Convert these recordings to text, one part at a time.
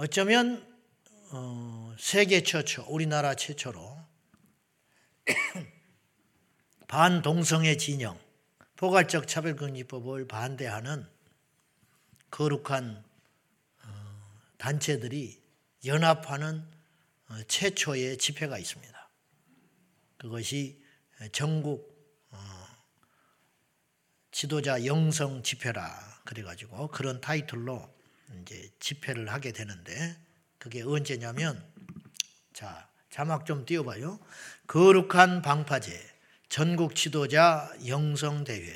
어쩌면 어, 세계 최초, 우리나라 최초로 반동성애 진영, 포괄적 차별금지법을 반대하는 거룩한 어, 단체들이 연합하는 어, 최초의 집회가 있습니다. 그것이 전국 어, 지도자 영성 집회라 그래가지고 그런 타이틀로 이제 집회를 하게 되는데 그게 언제냐면 자 자막 좀 띄워봐요. 거룩한 방파제 전국 지도자 영성 대회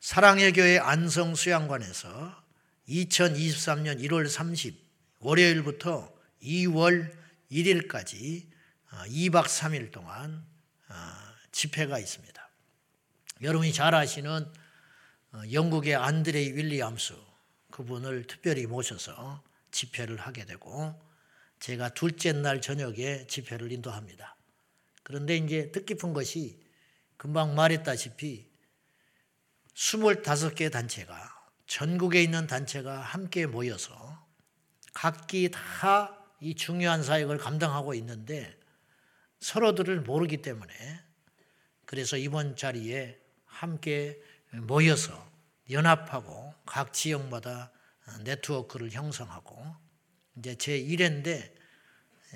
사랑의 교회 안성 수양관에서 2023년 1월 30 월요일부터 2월 1일까지 2박 3일 동안 어, 집회가 있습니다. 여러분이 잘 아시는 어, 영국의 안드레이 윌리엄스 그분을 특별히 모셔서 집회를 하게 되고 제가 둘째 날 저녁에 집회를 인도합니다. 그런데 이제 뜻깊은 것이 금방 말했다시피 25개 단체가 전국에 있는 단체가 함께 모여서 각기 다 이 중요한 사역을 감당하고 있는데 서로들을 모르기 때문에 그래서 이번 자리에 함께 모여서 연합하고 각 지역마다 네트워크를 형성하고 이제 제 1회인데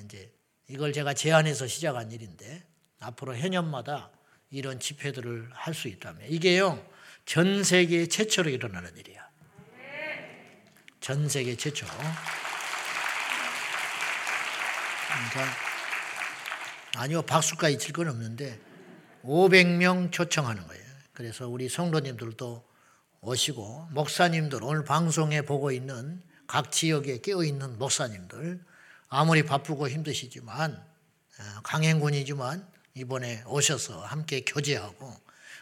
이제 이걸 제가 제안해서 시작한 일인데 앞으로 해년마다 이런 집회들을 할 수 있다면 이게요 전 세계 최초로 일어나는 일이야. 전 세계 최초. 그러니까 아니요 박수까지 칠 건 없는데 500명 초청하는 거예요. 그래서 우리 성도님들도 오시고 목사님들 오늘 방송에 보고 있는 각 지역에 깨어 있는 목사님들 아무리 바쁘고 힘드시지만 어, 강행군이지만 이번에 오셔서 함께 교제하고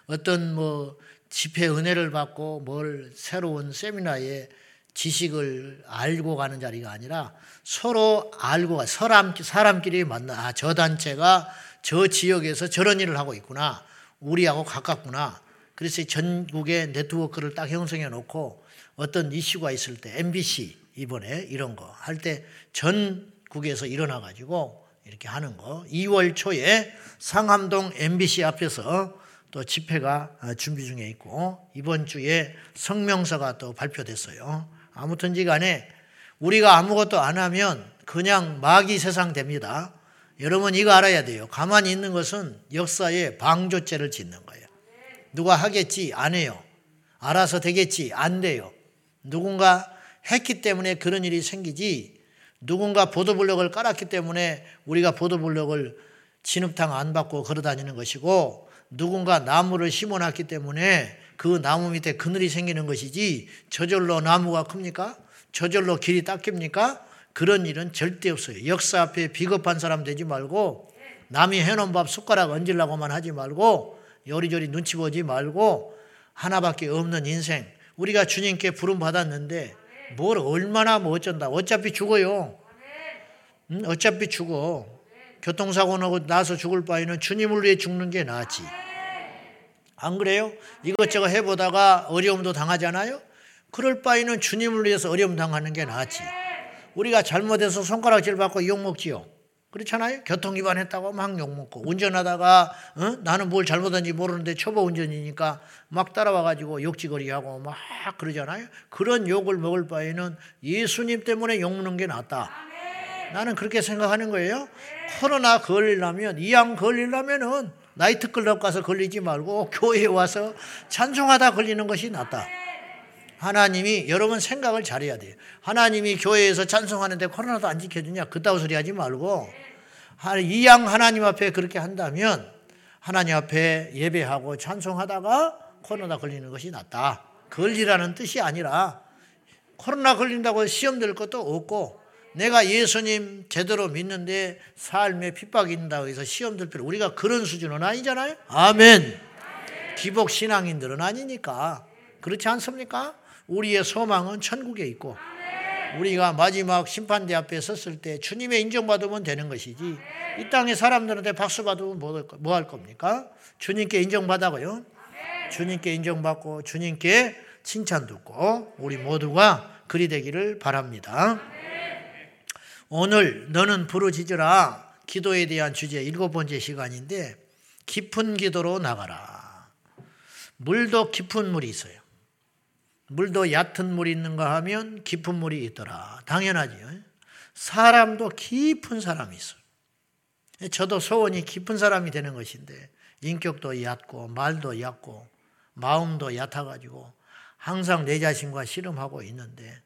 어떤 뭐 집회 은혜를 받고 뭘 새로운 세미나에 지식을 알고 가는 자리가 아니라 서로 알고 사람 사람끼리 만나 아, 저 단체가 저 지역에서 저런 일을 하고 있구나. 우리하고 가깝구나 그래서 전국의 네트워크를 딱 형성해 놓고 어떤 이슈가 있을 때 MBC 이번에 이런 거 할 때 전국에서 일어나 가지고 이렇게 하는 거 2월 초에 상암동 MBC 앞에서 또 집회가 준비 중에 있고 이번 주에 성명서가 또 발표됐어요. 아무튼지 간에 우리가 아무것도 안 하면 그냥 마귀 세상 됩니다. 여러분 이거 알아야 돼요. 가만히 있는 것은 역사에 방조죄를 짓는 거예요. 누가 하겠지? 안 해요. 알아서 되겠지? 안 돼요. 누군가 했기 때문에 그런 일이 생기지 누군가 보도블록을 깔았기 때문에 우리가 보도블록을 진흙탕 안 받고 걸어 다니는 것이고 누군가 나무를 심어놨기 때문에 그 나무 밑에 그늘이 생기는 것이지 저절로 나무가 큽니까? 저절로 길이 닦입니까? 그런 일은 절대 없어요. 역사 앞에 비겁한 사람 되지 말고 남이 해놓은 밥 숟가락 얹으려고만 하지 말고 요리조리 눈치 보지 말고 하나밖에 없는 인생. 우리가 주님께 부름 받았는데 뭘 얼마나 뭐 어쩐다. 어차피 죽어요. 응? 어차피 죽어. 교통사고 나고 나서 죽을 바에는 주님을 위해 죽는 게 낫지. 안 그래요? 이것저것 해보다가 어려움도 당하잖아요? 그럴 바에는 주님을 위해서 어려움 당하는 게 낫지. 우리가 잘못해서 손가락질 받고 욕먹지요 그렇잖아요. 교통 위반했다고 막 욕먹고 운전하다가 어? 나는 뭘 잘못한지 모르는데 초보 운전이니까 막 따라와 가지고 욕지거리하고 막 그러잖아요. 그런 욕을 먹을 바에는 예수님 때문에 욕먹는 게 낫다. 나는 그렇게 생각하는 거예요. 코로나 걸리려면 이양 걸리려면은 나이트클럽 가서 걸리지 말고 교회에 와서 찬송하다 걸리는 것이 낫다. 하나님이 여러분 생각을 잘해야 돼요. 하나님이 교회에서 찬송하는데 코로나도 안 지켜주냐? 그따위 소리 하지 말고 이양 하나님 앞에 그렇게 한다면 하나님 앞에 예배하고 찬송하다가 코로나 걸리는 것이 낫다. 걸리라는 뜻이 아니라 코로나 걸린다고 시험 될 것도 없고 내가 예수님 제대로 믿는데 삶에 핍박이 있다고 해서 시험 들 필요 우리가 그런 수준은 아니잖아요. 아멘. 기복 신앙인들은 아니니까 그렇지 않습니까? 우리의 소망은 천국에 있고 우리가 마지막 심판대 앞에 섰을 때 주님의 인정받으면 되는 것이지 이 땅의 사람들한테 박수 받으면 뭐할 뭐 겁니까? 주님께 인정받아고요. 주님께 인정받고 주님께 칭찬 듣고 우리 모두가 그리 되기를 바랍니다. 오늘 너는 부르짖으라 기도에 대한 주제 일곱 번째 시간인데 깊은 기도로 나가라. 물도 깊은 물이 있어요. 물도 얕은 물이 있는가 하면 깊은 물이 있더라. 당연하지요. 사람도 깊은 사람이 있어요. 저도 소원이 깊은 사람이 되는 것인데 인격도 얕고 말도 얕고 마음도 얕아가지고 항상 내 자신과 씨름하고 있는데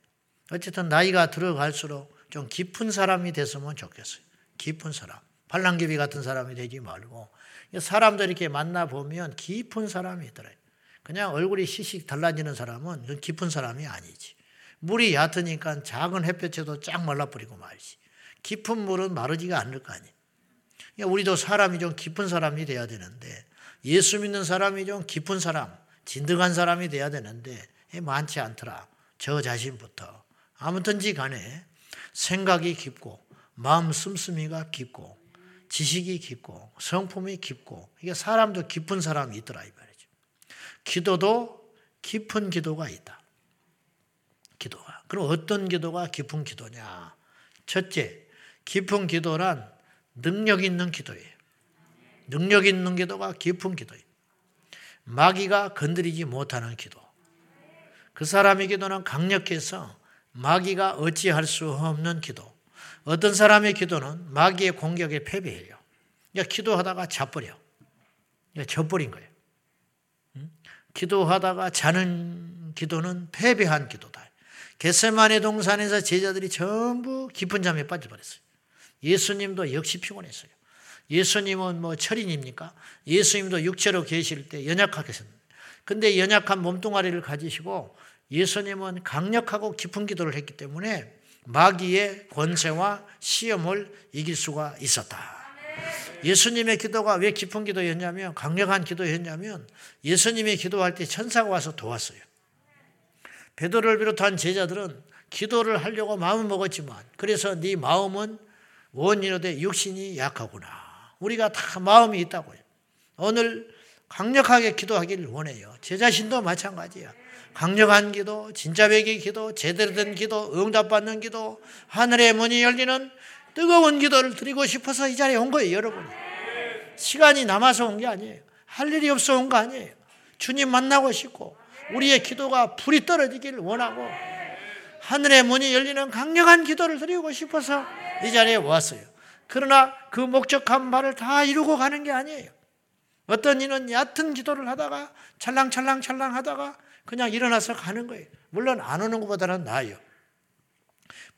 어쨌든 나이가 들어갈수록 좀 깊은 사람이 됐으면 좋겠어요. 깊은 사람. 팔랑개비 같은 사람이 되지 말고 사람들 이렇게 만나보면 깊은 사람이 있더라고요. 그냥 얼굴이 시식 달라지는 사람은 깊은 사람이 아니지. 물이 얕으니까 작은 햇볕에도 쫙 말라버리고 말지. 깊은 물은 마르지가 않을 거 아니에요. 그러니까 우리도 사람이 좀 깊은 사람이 돼야 되는데 예수 믿는 사람이 좀 깊은 사람, 진득한 사람이 돼야 되는데 많지 않더라. 저 자신부터. 아무튼지 간에 생각이 깊고 마음 씀씀이가 깊고 지식이 깊고 성품이 깊고 이게 사람도 깊은 사람이 있더라. 기도도 깊은 기도가 있다. 기도가. 그럼 어떤 기도가 깊은 기도냐? 첫째, 깊은 기도란 능력 있는 기도예요. 능력 있는 기도가 깊은 기도예요. 마귀가 건드리지 못하는 기도. 그 사람의 기도는 강력해서 마귀가 어찌할 수 없는 기도. 어떤 사람의 기도는 마귀의 공격에 패배해요. 그러니까 기도하다가 자버려. 그러니까 져버린 거예요. 기도하다가 자는 기도는 패배한 기도다. 겟세만의 동산에서 제자들이 전부 깊은 잠에 빠져버렸어요. 예수님도 역시 피곤했어요. 예수님은 뭐 철인입니까? 예수님도 육체로 계실 때 연약하겠습니다. 근데 연약한 몸뚱아리를 가지시고 예수님은 강력하고 깊은 기도를 했기 때문에 마귀의 권세와 시험을 이길 수가 있었다. 예수님의 기도가 왜 깊은 기도였냐면 강력한 기도였냐면 예수님이 기도할 때 천사가 와서 도왔어요. 베드로를 비롯한 제자들은 기도를 하려고 마음을 먹었지만 그래서 네 마음은 원인으로 돼 육신이 약하구나. 우리가 다 마음이 있다고요. 오늘 강력하게 기도하기를 원해요. 제 자신도 마찬가지야. 강력한 기도, 진짜 백의 기도, 제대로 된 기도, 응답받는 기도, 하늘의 문이 열리는 뜨거운 기도를 드리고 싶어서 이 자리에 온 거예요, 여러분. 시간이 남아서 온 게 아니에요. 할 일이 없어 온 거 아니에요. 주님 만나고 싶고, 우리의 기도가 불이 떨어지기를 원하고, 하늘의 문이 열리는 강력한 기도를 드리고 싶어서 이 자리에 왔어요. 그러나 그 목적한 바를 다 이루고 가는 게 아니에요. 어떤 이는 얕은 기도를 하다가 찰랑찰랑찰랑 하다가 그냥 일어나서 가는 거예요. 물론 안 오는 것보다는 나아요.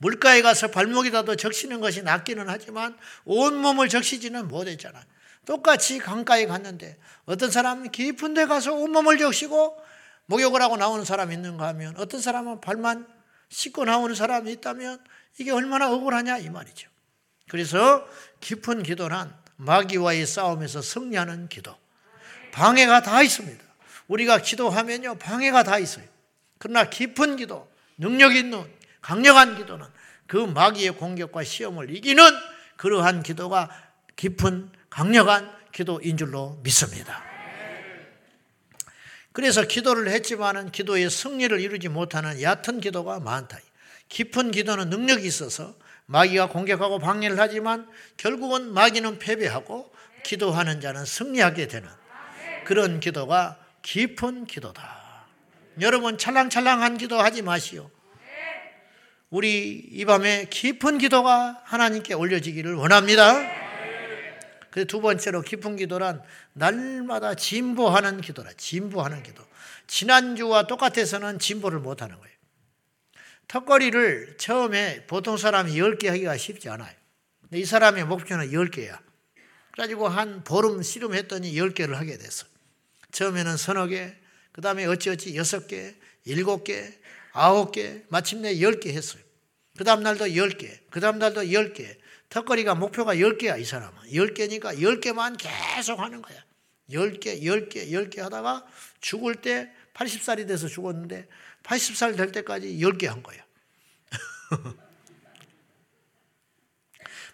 물가에 가서 발목이라도 적시는 것이 낫기는 하지만 온몸을 적시지는 못했잖아. 똑같이 강가에 갔는데 어떤 사람은 깊은 데 가서 온몸을 적시고 목욕을 하고 나오는 사람이 있는가 하면 어떤 사람은 발만 씻고 나오는 사람이 있다면 이게 얼마나 억울하냐 이 말이죠. 그래서 깊은 기도란 마귀와의 싸움에서 승리하는 기도. 방해가 다 있습니다. 우리가 기도하면요, 방해가 다 있어요. 그러나 깊은 기도, 능력 있는 강력한 기도는 그 마귀의 공격과 시험을 이기는 그러한 기도가 깊은 강력한 기도인 줄로 믿습니다. 그래서 기도를 했지만은 기도의 승리를 이루지 못하는 얕은 기도가 많다. 깊은 기도는 능력이 있어서 마귀가 공격하고 방해를 하지만 결국은 마귀는 패배하고 기도하는 자는 승리하게 되는 그런 기도가 깊은 기도다. 여러분 찰랑찰랑한 기도 하지 마시오. 우리 이 밤에 깊은 기도가 하나님께 올려지기를 원합니다. 그두 번째로 깊은 기도란 날마다 진보하는 기도라. 진보하는 기도. 지난주와 똑같아서는 진보를 못하는 거예요. 턱걸이를 처음에 보통 사람이 10개 하기가 쉽지 않아요. 근데 이 사람의 목표는 10개야. 그래가지고 한 보름 씨름했더니 10개를 하게 됐어. 처음에는 서너 개, 그 다음에 어찌어찌 6개, 7개, 9개, 마침내 10개 했어요. 그 다음 날도 10개, 그 다음 날도 10개, 턱걸이가 목표가 10개야, 이 사람은. 10개니까 10개만 계속 하는 거야. 10개, 10개, 10개 하다가 죽을 때 80살이 돼서 죽었는데 80살 될 때까지 10개 한 거야.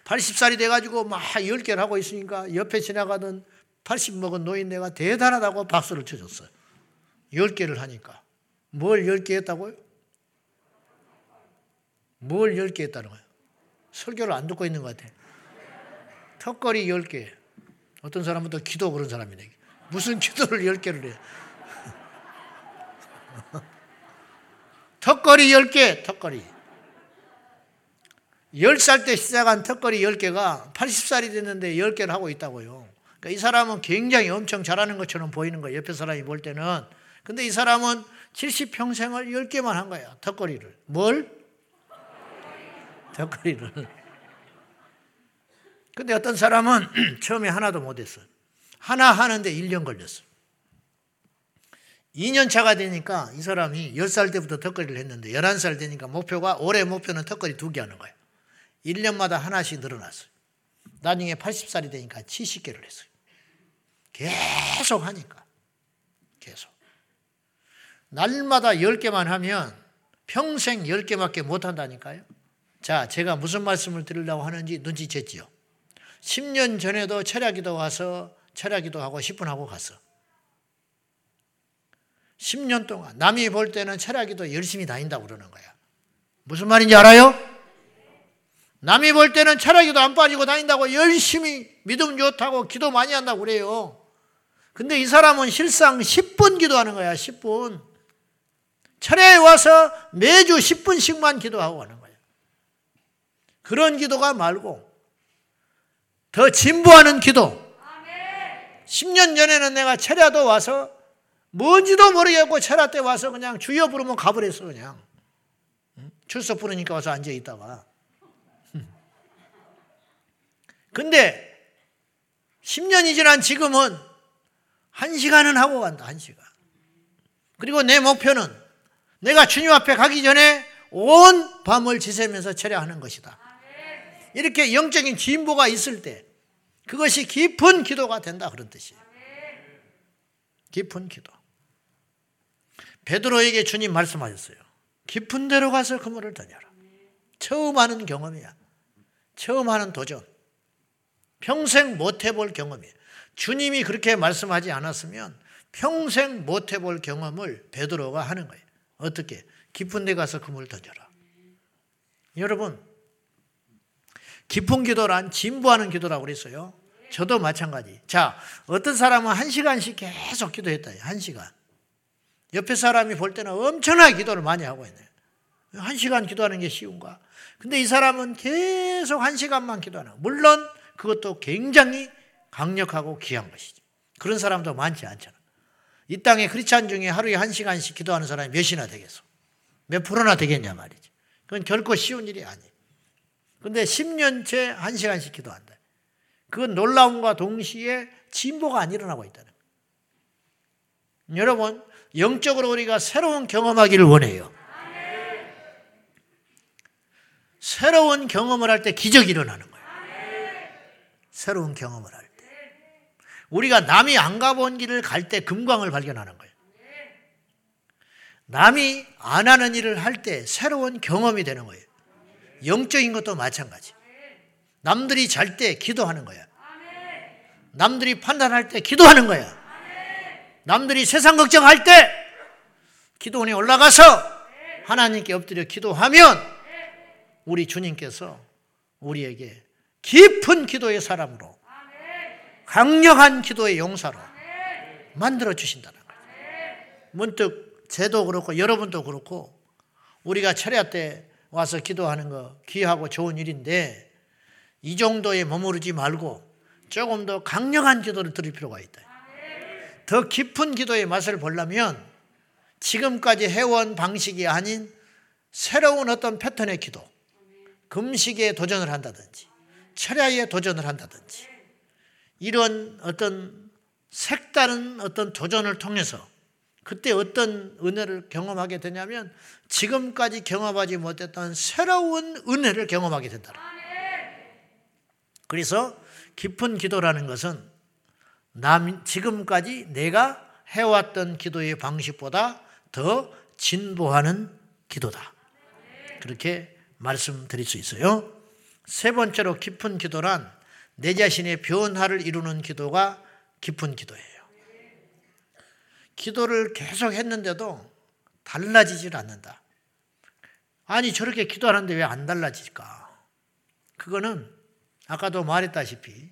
80살이 돼가지고 막 10개를 하고 있으니까 옆에 지나가던 80 먹은 노인네가 대단하다고 박수를 쳐줬어요. 10개를 하니까. 뭘 10개 했다고요? 뭘 10개 했다는 거예요? 설교를 안 듣고 있는 것 같아. 턱걸이 10개. 어떤 사람은 또 기도 그런 사람이네. 무슨 기도를 10개를 해. 턱걸이 10개, 턱걸이. 10살 때 시작한 턱걸이 10개가 80살이 됐는데 10개를 하고 있다고요. 그러니까 이 사람은 굉장히 엄청 잘하는 것처럼 보이는 거예요. 옆에 사람이 볼 때는. 근데 이 사람은 70평생을 10개만 한 거야. 턱걸이를. 뭘? 턱걸이를. 근데 어떤 사람은 처음에 하나도 못했어. 하나 하는데 1년 걸렸어. 2년 차가 되니까 이 사람이 10살 때부터 턱걸이를 했는데 11살 되니까 목표가 올해 목표는 턱걸이 두 개 하는 거예요. 1년마다 하나씩 늘어났어요. 나중에 80살이 되니까 70개를 했어요. 계속 하니까. 계속. 날마다 10개만 하면 평생 10개밖에 못 한다니까요. 자, 제가 무슨 말씀을 드리려고 하는지 눈치챘지요. 10년 전에도 철야기도 와서 철야기도 하고 10분 하고 갔어. 10년 동안 남이 볼 때는 철야기도 열심히 다닌다고 그러는 거야. 무슨 말인지 알아요? 남이 볼 때는 철야기도 안 빠지고 다닌다고 열심히 믿음 좋다고 기도 많이 한다고 그래요. 근데 이 사람은 실상 10분 기도하는 거야, 10분. 철야에 와서 매주 10분씩만 기도하고 가는 거야. 그런 기도가 말고 더 진보하는 기도. 10년 전에는 내가 철야도 와서 뭔지도 모르겠고 철야 때 와서 그냥 주여 부르면 가버렸어 그냥. 출석 부르니까 와서 앉아 있다가. 근데 10년이 지난 지금은 한 시간은 하고 간다, 한 시간. 그리고 내 목표는 내가 주님 앞에 가기 전에 온 밤을 지새면서 철야하는 것이다. 이렇게 영적인 진보가 있을 때 그것이 깊은 기도가 된다 그런 뜻이에요. 깊은 기도. 베드로에게 주님 말씀하셨어요. 깊은 데로 가서 그물을 던져라. 처음 하는 경험이야. 처음 하는 도전. 평생 못 해볼 경험이에요. 주님이 그렇게 말씀하지 않았으면 평생 못 해볼 경험을 베드로가 하는 거예요. 어떻게? 깊은 데 가서 그물을 던져라. 여러분, 깊은 기도란 진부하는 기도라고 그랬어요. 저도 마찬가지. 자, 어떤 사람은 한 시간씩 계속 기도했다. 한 시간. 옆에 사람이 볼 때는 엄청나게 기도를 많이 하고 있네. 한 시간 기도하는 게 쉬운가? 근데 이 사람은 계속 한 시간만 기도하는 거. 물론 그것도 굉장히 강력하고 귀한 것이지. 그런 사람도 많지 않잖아. 이 땅에 크리스찬 중에 하루에 한 시간씩 기도하는 사람이 몇이나 되겠어? 몇 프로나 되겠냐 말이지. 그건 결코 쉬운 일이 아니에요. 근데 10년째 한 시간씩 기도한다. 그건 놀라움과 동시에 진보가 안 일어나고 있다는 거예요. 여러분, 영적으로 우리가 새로운 경험하기를 원해요. 새로운 경험을 할 때 기적이 일어나는 거예요. 새로운 경험을 할 때. 우리가 남이 안 가본 길을 갈 때 금광을 발견하는 거예요. 남이 안 하는 일을 할 때 새로운 경험이 되는 거예요. 영적인 것도 마찬가지. 남들이 잘 때 기도하는 거야. 남들이 판단할 때 기도하는 거야. 남들이 세상 걱정할 때 기도원에 올라가서 하나님께 엎드려 기도하면 우리 주님께서 우리에게 깊은 기도의 사람으로 강력한 기도의 용사로 만들어 주신다는 거예요. 문득 제도 그렇고 여러분도 그렇고 우리가 철야 때 와서 기도하는 거 귀하고 좋은 일인데 이 정도에 머무르지 말고 조금 더 강력한 기도를 드릴 필요가 있다. 더 깊은 기도의 맛을 보려면 지금까지 해온 방식이 아닌 새로운 어떤 패턴의 기도, 금식에 도전을 한다든지, 철야에 도전을 한다든지, 이런 어떤 색다른 어떤 도전을 통해서 그때 어떤 은혜를 경험하게 되냐면 지금까지 경험하지 못했던 새로운 은혜를 경험하게 된다. 그래서 깊은 기도라는 것은 남 지금까지 내가 해왔던 기도의 방식보다 더 진보하는 기도다. 그렇게 말씀드릴 수 있어요. 세 번째로 깊은 기도란 내 자신의 변화를 이루는 기도가 깊은 기도예요. 기도를 계속 했는데도 달라지질 않는다. 아니, 저렇게 기도하는데 왜 안 달라질까? 그거는 아까도 말했다시피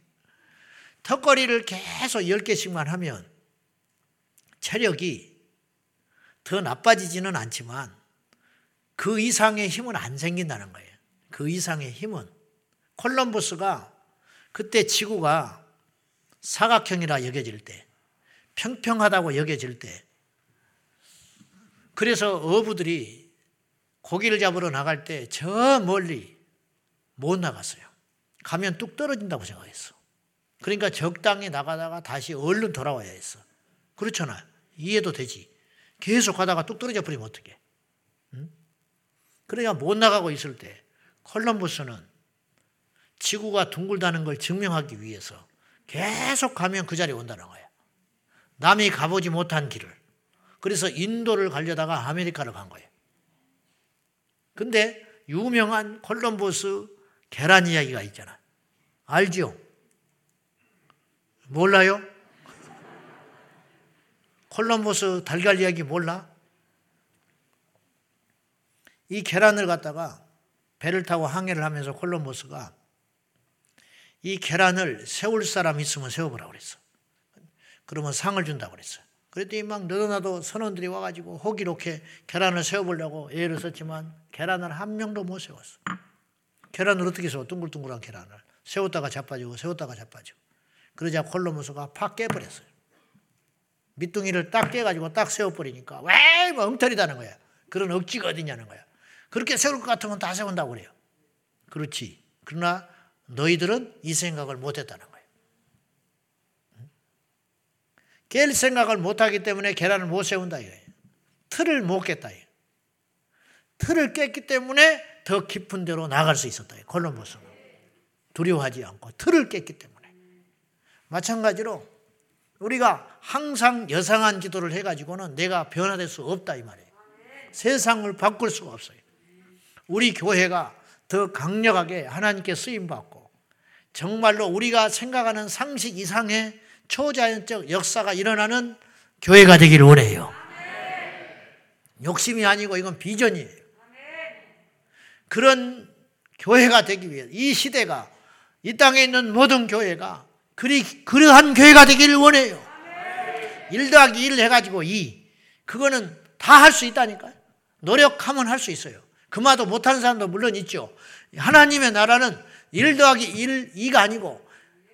턱걸이를 계속 10개씩만 하면 체력이 더 나빠지지는 않지만 그 이상의 힘은 안 생긴다는 거예요. 그 이상의 힘은. 콜럼버스가 그때 지구가 사각형이라 여겨질 때, 평평하다고 여겨질 때, 그래서 어부들이 고기를 잡으러 나갈 때 저 멀리 못 나갔어요. 가면 뚝 떨어진다고 생각했어. 그러니까 적당히 나가다가 다시 얼른 돌아와야 했어. 그렇잖아. 이해도 되지. 계속 가다가 뚝 떨어져 버리면 어떡해. 응? 그러니까 못 나가고 있을 때 콜럼버스는 지구가 둥글다는 걸 증명하기 위해서 계속 가면 그 자리에 온다는 거야. 남이 가보지 못한 길을. 그래서 인도를 가려다가 아메리카를 간 거예요. 근데 유명한 콜럼버스 계란 이야기가 있잖아. 알죠? 몰라요? 콜럼버스 달걀 이야기 몰라? 이 계란을 갖다가 배를 타고 항해를 하면서 콜럼버스가 이 계란을 세울 사람 있으면 세워보라고 그랬어. 그러면 상을 준다고 그랬어. 그랬더니 막 너도나도 선원들이 와가지고 호기롭게 계란을 세워보려고 애를 썼지만 계란을 한 명도 못 세웠어. 계란을 어떻게 세워? 둥글둥글한 계란을. 세웠다가 자빠지고 세웠다가 자빠지고. 그러자 콜럼버스가 팍 깨버렸어요. 밑둥이를 딱 깨가지고 딱 세워버리니까 왜 뭐 엉터리다는 거야. 그런 억지가 어디냐는 거야. 그렇게 세울 것 같으면 다 세운다고 그래요. 그렇지. 그러나 너희들은 이 생각을 못했다는 거예요. 깰 생각을 못하기 때문에 계란을 못 세운다 이거예요. 틀을 못 깼다 이거예요. 틀을 깼기 때문에 더 깊은 데로 나갈 수 있었다. 콜럼버스는. 두려워하지 않고 틀을 깼기 때문에. 마찬가지로 우리가 항상 여상한 기도를 해가지고는 내가 변화될 수 없다 이 말이에요. 세상을 바꿀 수가 없어요. 우리 교회가 더 강력하게 하나님께 쓰임 받고 정말로 우리가 생각하는 상식 이상의 초자연적 역사가 일어나는 교회가 되기를 원해요. 욕심이 아니고 이건 비전이에요. 그런 교회가 되기 위해 이 시대가 이 땅에 있는 모든 교회가 그리, 그러한 교회가 되기를 원해요. 1 더하기 1 해가지고 2. 그거는 다 할 수 있다니까요. 노력하면 할 수 있어요. 그마도 못하는 사람도 물론 있죠. 하나님의 나라는 1 더하기 1, 2가 아니고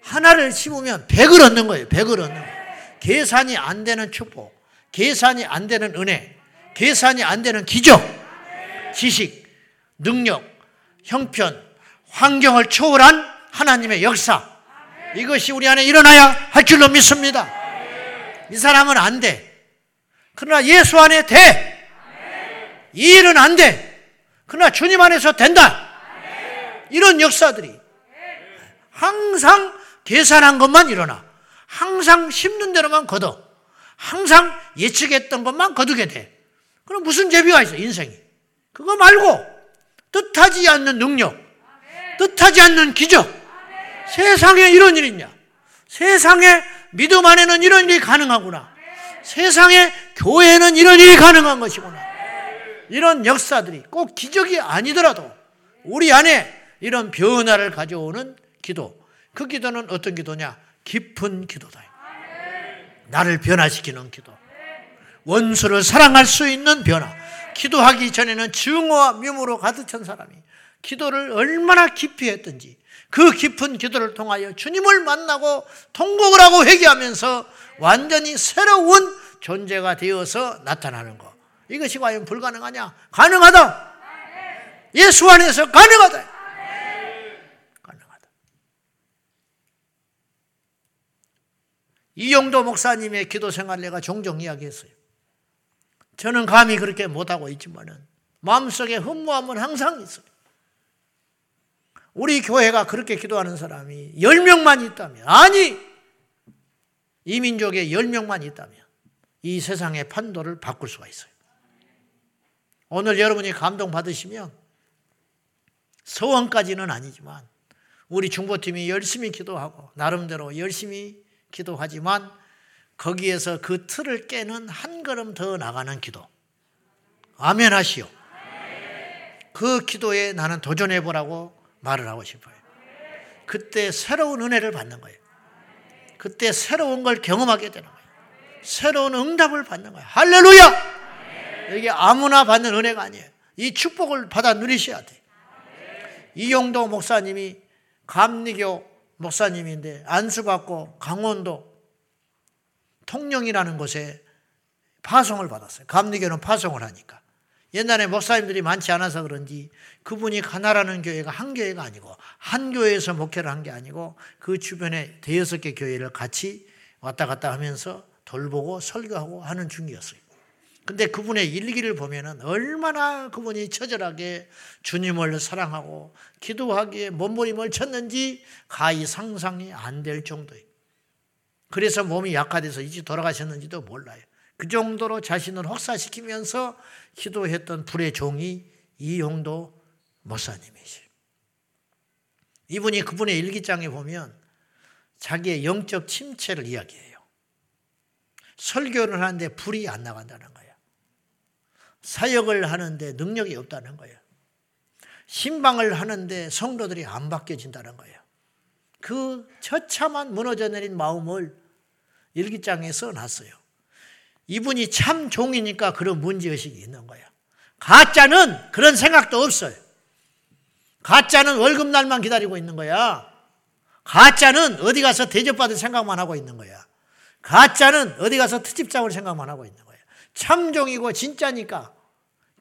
하나를 심으면 100을 얻는 거예요. 100을 얻는 거예요. 계산이 안 되는 축복, 계산이 안 되는 은혜, 계산이 안 되는 기적, 지식, 능력, 형편, 환경을 초월한 하나님의 역사. 이것이 우리 안에 일어나야 할 줄로 믿습니다. 이 사람은 안 돼. 그러나 예수 안에 돼. 이 일은 안 돼. 그러나 주님 안에서 된다. 이런 역사들이 항상 계산한 것만 일어나. 항상 심는 대로만 거둬. 항상 예측했던 것만 거두게 돼. 그럼 무슨 재미가 있어, 인생이? 그거 말고 뜻하지 않는 능력, 뜻하지 않는 기적, 세상에 이런 일이 있냐? 세상에 믿음 안에는 이런 일이 가능하구나. 세상에 교회에는 이런 일이 가능한 것이구나. 이런 역사들이 꼭 기적이 아니더라도 우리 안에 이런 변화를 가져오는 기도. 그 기도는 어떤 기도냐? 깊은 기도다. 나를 변화시키는 기도. 원수를 사랑할 수 있는 변화. 기도하기 전에는 증오와 미움으로 가득 찬 사람이 기도를 얼마나 깊이 했든지 그 깊은 기도를 통하여 주님을 만나고 통곡을 하고 회개하면서 완전히 새로운 존재가 되어서 나타나는 것. 이것이 과연 불가능하냐? 가능하다. 예수 안에서 가능하다. 이용도 목사님의 기도 생활 내가 종종 이야기했어요. 저는 감히 그렇게 못하고 있지만은 마음속에 흠모함은 항상 있어요. 우리 교회가 그렇게 기도하는 사람이 10명만 있다면, 아니, 이 민족에 10명만 있다면, 이 세상의 판도를 바꿀 수가 있어요. 오늘 여러분이 감동받으시면, 서원까지는 아니지만, 우리 중보팀이 열심히 기도하고, 나름대로 열심히 기도하지만, 거기에서 그 틀을 깨는 한 걸음 더 나가는 기도. 아멘 하시오. 그 기도에 나는 도전해 보라고 말을 하고 싶어요. 그때 새로운 은혜를 받는 거예요. 그때 새로운 걸 경험하게 되는 거예요. 새로운 응답을 받는 거예요. 할렐루야! 이게 아무나 받는 은혜가 아니에요. 이 축복을 받아 누리셔야 돼. 이용도 목사님이 감리교 목사님인데 안수받고 강원도 통영이라는 곳에 파송을 받았어요. 감리교는 파송을 하니까. 옛날에 목사님들이 많지 않아서 그런지 그분이 가나라는 교회가 한 교회가 아니고 한 교회에서 목회를 한 게 아니고 그 주변에 대여섯 개 교회를 같이 왔다 갔다 하면서 돌보고 설교하고 하는 중이었어요. 근데 그분의 일기를 보면은 얼마나 그분이 처절하게 주님을 사랑하고 기도하기에 몸부림을 쳤는지 가히 상상이 안 될 정도예요. 그래서 몸이 약화돼서 이제 돌아가셨는지도 몰라요. 그 정도로 자신을 혹사시키면서 기도했던 불의 종이 이용도 목사님이시. 이분이 그분의 일기장에 보면 자기의 영적 침체를 이야기해요. 설교를 하는데 불이 안 나간다는 거예요. 사역을 하는데 능력이 없다는 거예요. 신방을 하는데 성도들이 안 바뀌어진다는 거예요. 그 처참한 무너져 내린 마음을 일기장에 써놨어요. 이분이 참 종이니까 그런 문제의식이 있는 거예요. 가짜는 그런 생각도 없어요. 가짜는 월급날만 기다리고 있는 거야. 가짜는 어디 가서 대접받을 생각만 하고 있는 거야. 가짜는 어디 가서 트집 잡을 생각만 하고 있는 거야. 참종이고 진짜니까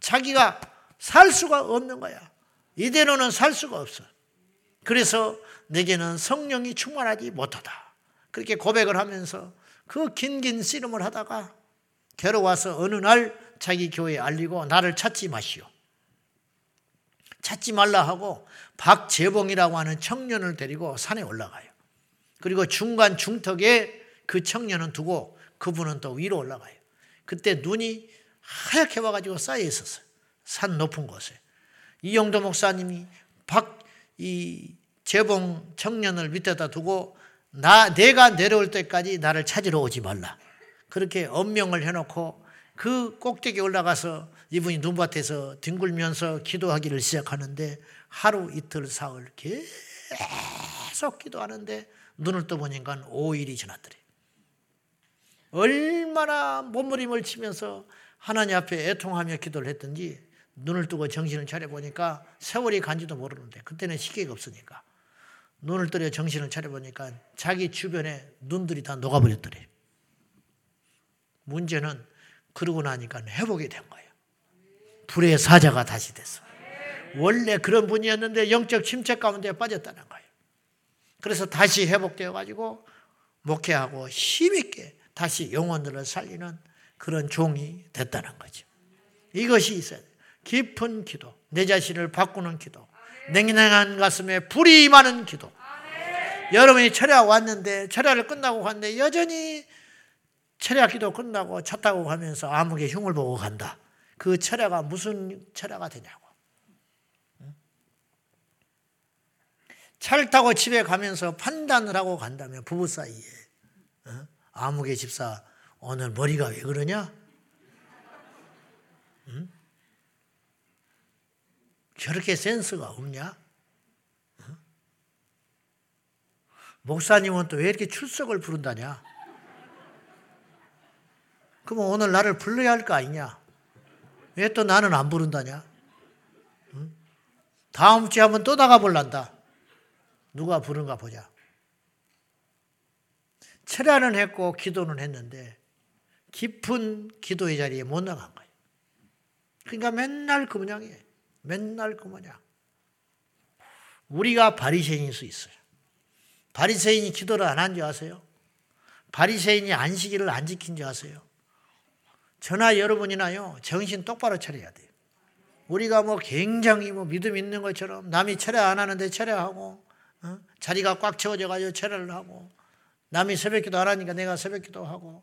자기가 살 수가 없는 거야. 이대로는 살 수가 없어. 그래서 내게는 성령이 충만하지 못하다. 그렇게 고백을 하면서 그 긴긴 씨름을 하다가 데려와서 어느 날 자기 교회에 알리고 나를 찾지 마시오. 찾지 말라 하고 박재봉이라고 하는 청년을 데리고 산에 올라가요. 그리고 중간 중턱에 그 청년은 두고 그분은 또 위로 올라가요. 그때 눈이 하얗게 와가지고 쌓여 있었어요. 산 높은 곳에. 이영도 목사님이 박, 이 재봉 청년을 밑에다 두고 나, 내가 내려올 때까지 나를 찾으러 오지 말라. 그렇게 엄명을 해놓고 그 꼭대기 올라가서 이분이 눈밭에서 뒹굴면서 기도하기를 시작하는데 하루 이틀 사흘 계속 기도하는데 눈을 떠보니까 5일이 지났더래. 얼마나 몸부림을 치면서 하나님 앞에 애통하며 기도를 했던지 눈을 뜨고 정신을 차려보니까 세월이 간지도 모르는데 그때는 시계가 없으니까 눈을 뜨려 정신을 차려보니까 자기 주변에 눈들이 다 녹아버렸더래. 문제는 그러고 나니까 회복이 된 거예요. 불의 사자가 다시 됐어. 원래 그런 분이었는데 영적 침체 가운데 빠졌다는 거예요. 그래서 다시 회복되어 가지고 목회하고 힘있게 다시 영혼들을 살리는 그런 종이 됐다는 거죠. 이것이 있어요. 깊은 기도, 내 자신을 바꾸는 기도, 냉랭한 가슴에 불이 임하는 기도. 여러분이 철야 왔는데 철야를 끝나고 갔는데 여전히 철야 기도 끝나고 차 타고 가면서 암흑의 흉을 보고 간다. 그 철야가 무슨 철야가 되냐고. 차를 타고 집에 가면서 판단을 하고 간다면 부부 사이에 어? 암흑의 집사 오늘 머리가 왜 그러냐? 응? 저렇게 센스가 없냐? 응? 목사님은 또 왜 이렇게 출석을 부른다냐? 그러면 오늘 나를 불러야 할 거 아니냐? 왜 또 나는 안 부른다냐? 응? 다음 주에 한번 또 나가볼란다. 누가 부른가 보자. 철야는 했고 기도는 했는데 깊은 기도의 자리에 못 나간 거예요. 그러니까 맨날 그 모양이에요. 맨날 그 모양. 우리가 바리새인일 수 있어요. 바리새인이 기도를 안 한 줄 아세요? 바리새인이 안식일을 안 지킨 줄 아세요? 저나 여러분이나요 정신 똑바로 차려야 돼요. 우리가 뭐 굉장히 뭐 믿음 있는 것처럼 남이 철야 안 하는데 철야하고 어? 자리가 꽉 채워져 가지고 철야를 하고 남이 새벽기도 안 하니까 내가 새벽기도 하고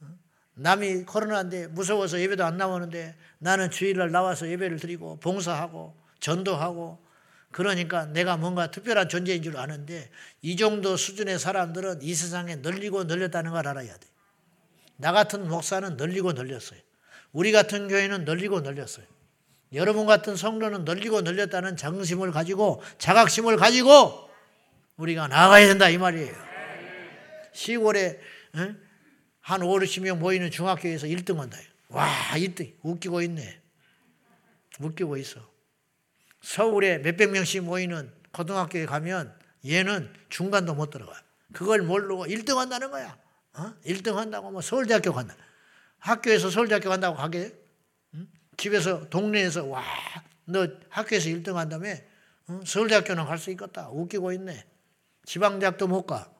어? 남이 코로나인데 무서워서 예배도 안 나오는데 나는 주일날 나와서 예배를 드리고 봉사하고 전도하고 그러니까 내가 뭔가 특별한 존재인 줄 아는데 이 정도 수준의 사람들은 이 세상에 널리고 널렸다는 걸 알아야 돼. 나 같은 목사는 널리고 널렸어요. 우리 같은 교회는 널리고 널렸어요. 여러분 같은 성도는 널리고 널렸다는 자긍심을 가지고 자각심을 가지고 우리가 나가야 된다 이 말이에요. 시골에 어? 한 5, 60명 모이는 중학교에서 1등 한다. 와 1등 웃기고 있네. 웃기고 있어. 서울에 몇백 명씩 모이는 고등학교에 가면 얘는 중간도 못 들어가. 그걸 모르고 1등 한다는 거야. 어? 1등 한다고 뭐 서울대학교 간다. 학교에서 서울대학교 간다고 가게? 응? 집에서 동네에서 와, 너 학교에서 1등 한다며? 응? 서울대학교는 갈 수 있겠다. 웃기고 있네. 지방대학도 못 가.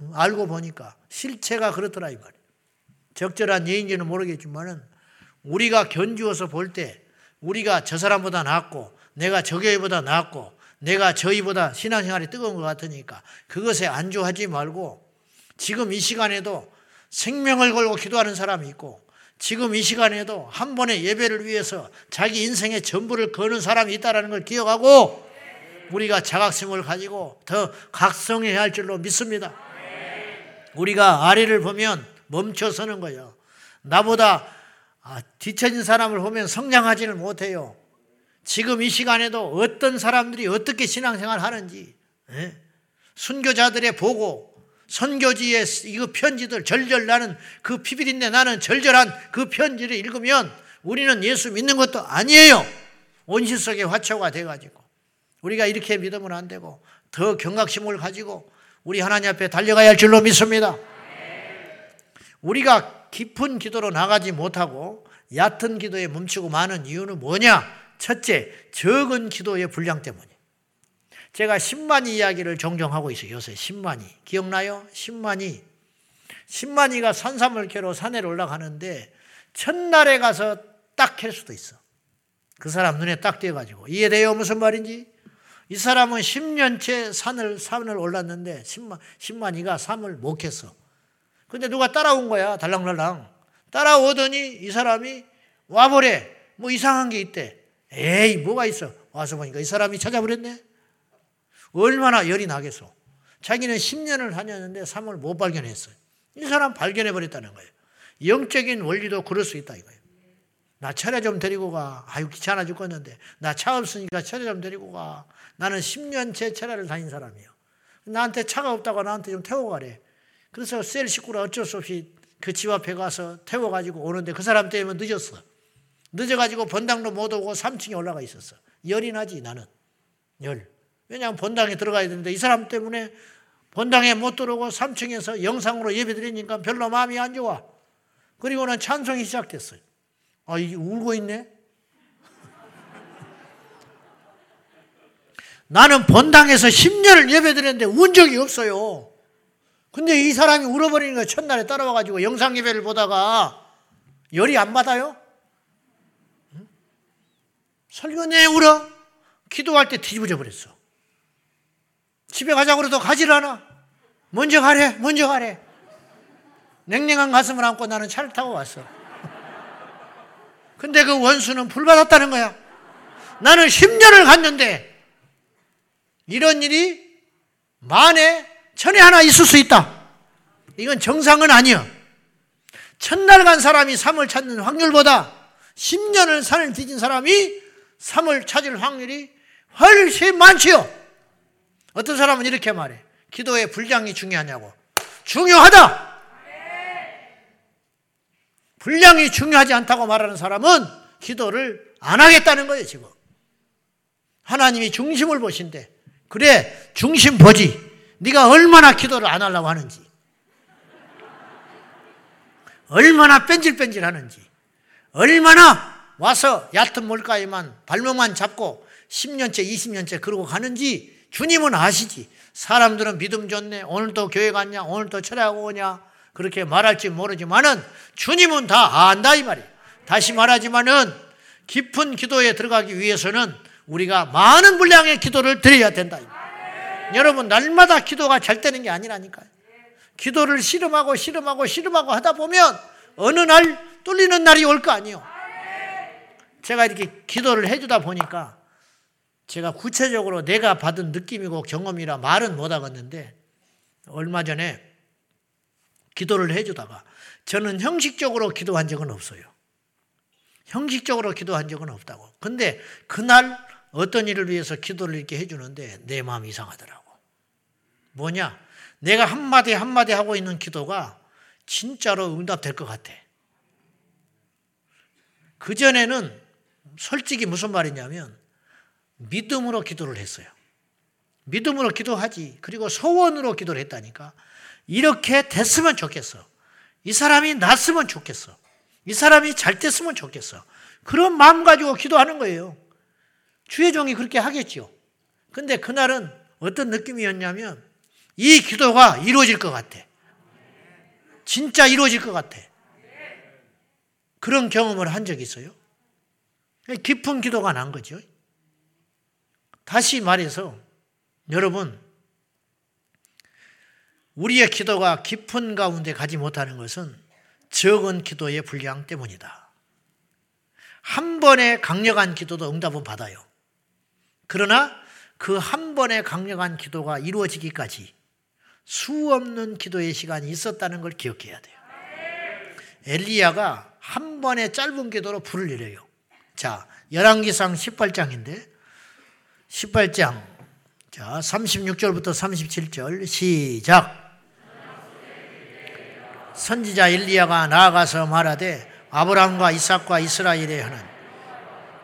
응? 알고 보니까 실체가 그렇더라 이 말이야. 적절한 예인지는 모르겠지만은 우리가 견주어서 볼 때 우리가 저 사람보다 낫고 내가 저 교회보다 낫고 내가 저희보다 신앙생활이 뜨거운 것 같으니까 그것에 안주하지 말고 지금 이 시간에도 생명을 걸고 기도하는 사람이 있고 지금 이 시간에도 한 번의 예배를 위해서 자기 인생의 전부를 거는 사람이 있다는 걸 기억하고 우리가 자각심을 가지고 더 각성해야 할 줄로 믿습니다. 우리가 아래를 보면 멈춰 서는 거예요. 나보다 아, 뒤처진 사람을 보면 성장하지는 못해요. 지금 이 시간에도 어떤 사람들이 어떻게 신앙생활 하는지, 예? 순교자들의 보고, 선교지의 이거 편지들 절절 나는 그 피비린내 나는 절절한 그 편지를 읽으면 우리는 예수 믿는 것도 아니에요. 온실 속의 화초가 돼가지고. 우리가 이렇게 믿으면 안 되고 더 경각심을 가지고 우리 하나님 앞에 달려가야 할 줄로 믿습니다. 우리가 깊은 기도로 나가지 못하고 얕은 기도에 멈추고 많은 이유는 뭐냐? 첫째, 적은 기도의 분량 때문에. 제가 10만이 이야기를 종종 하고 있어요. 요새 10만이. 기억나요? 10만이. 10만이가 산삼을 캐러 산에 올라가는데 첫날에 가서 딱 캘 수도 있어. 그 사람 눈에 딱 띄어가지고. 이해돼요? 무슨 말인지? 이 사람은 10년째 산을, 산을 올랐는데 10만, 10만이가 산을 못 캤어. 근데 누가 따라온 거야. 달랑달랑. 따라오더니 이 사람이 와보래. 뭐 이상한 게 있대. 에이, 뭐가 있어. 와서 보니까 이 사람이 찾아버렸네. 얼마나 열이 나겠어. 자기는 10년을 다녔는데 삶을 못 발견했어요. 이 사람 발견해 버렸다는 거예요. 영적인 원리도 그럴 수 있다 이거예요. 나 차례 좀 데리고 가. 아유 귀찮아 죽겠는데. 나 차 없으니까 차례 좀 데리고 가. 나는 10년째 차례를 다닌 사람이에요. 나한테 차가 없다고 나한테 좀 태워 가래. 그래서 셀 식구라 어쩔 수 없이 그 집 앞에 가서 태워 가지고 오는데 그 사람 때문에 늦었어. 늦어 가지고 본당도 못 오고 3층에 올라가 있었어. 열이 나지 나는. 열. 왜냐하면 본당에 들어가야 되는데 이 사람 때문에 본당에 못 들어오고 3층에서 영상으로 예배 드리니까 별로 마음이 안 좋아. 그리고는 찬송이 시작됐어요. 아, 이 울고 있네? 나는 본당에서 10년을 예배 드렸는데 운 적이 없어요. 근데 이 사람이 울어버리는 거야. 첫날에 따라와가지고 영상 예배를 보다가 열이 안 받아요? 설교 내 울어? 기도할 때 뒤집어져 버렸어. 집에 가자고 그래도 가지를 않아. 먼저 가래, 먼저 가래. 냉랭한 가슴을 안고 나는 차를 타고 왔어. 근데 그 원수는 불 받았다는 거야. 나는 10년을 갔는데 이런 일이 만에 천에 하나 있을 수 있다. 이건 정상은 아니야. 첫날 간 사람이 삶을 찾는 확률보다 10년을 산을 뒤진 사람이 삶을 찾을 확률이 훨씬 많지요. 어떤 사람은 이렇게 말해. 기도의 분량이 중요하냐고. 중요하다! 분량이 중요하지 않다고 말하는 사람은 기도를 안 하겠다는 거예요, 지금. 하나님이 중심을 보신대. 그래, 중심 보지. 네가 얼마나 기도를 안 하려고 하는지. 얼마나 뺀질뺀질 하는지. 얼마나 와서 얕은 물가에만 발목만 잡고 10년째, 20년째 그러고 가는지 주님은 아시지. 사람들은 믿음 좋네. 오늘 또 교회 갔냐? 오늘 또 철회하고 오냐? 그렇게 말할지 모르지만은 주님은 다 안다 이 말이에요. 다시 말하지만은 깊은 기도에 들어가기 위해서는 우리가 많은 분량의 기도를 드려야 된다. 여러분 날마다 기도가 잘 되는 게 아니라니까요. 기도를 실험하고 실험하고 실험하고 하다 보면 어느 날 뚫리는 날이 올 거 아니에요. 제가 이렇게 기도를 해주다 보니까 제가 구체적으로 내가 받은 느낌이고 경험이라 말은 못 하겠는데 얼마 전에 기도를 해주다가 저는 형식적으로 기도한 적은 없어요. 형식적으로 기도한 적은 없다고. 근데 그날 어떤 일을 위해서 기도를 이렇게 해주는데 내 마음이 이상하더라고. 뭐냐? 내가 한마디 한마디 하고 있는 기도가 진짜로 응답될 것 같아. 그전에는 솔직히 무슨 말이냐면 믿음으로 기도를 했어요. 믿음으로 기도하지. 그리고 소원으로 기도를 했다니까. 이렇게 됐으면 좋겠어. 이 사람이 났으면 좋겠어. 이 사람이 잘 됐으면 좋겠어. 그런 마음 가지고 기도하는 거예요. 주의 종이 그렇게 하겠죠. 근데 그날은 어떤 느낌이었냐면 이 기도가 이루어질 것 같아. 진짜 이루어질 것 같아. 그런 경험을 한 적이 있어요. 깊은 기도가 난 거죠. 다시 말해서 여러분 우리의 기도가 깊은 가운데 가지 못하는 것은 적은 기도의 불량 때문이다. 한 번의 강력한 기도도 응답은 받아요. 그러나 그 한 번의 강력한 기도가 이루어지기까지 수 없는 기도의 시간이 있었다는 걸 기억해야 돼요. 엘리야가 한 번의 짧은 기도로 불을 내려요. 자, 열왕기상 18장인데 18장 자, 36절부터 37절 시작. 선지자 엘리야가 나아가서 말하되 아브라함과 이삭과 이스라엘의 하는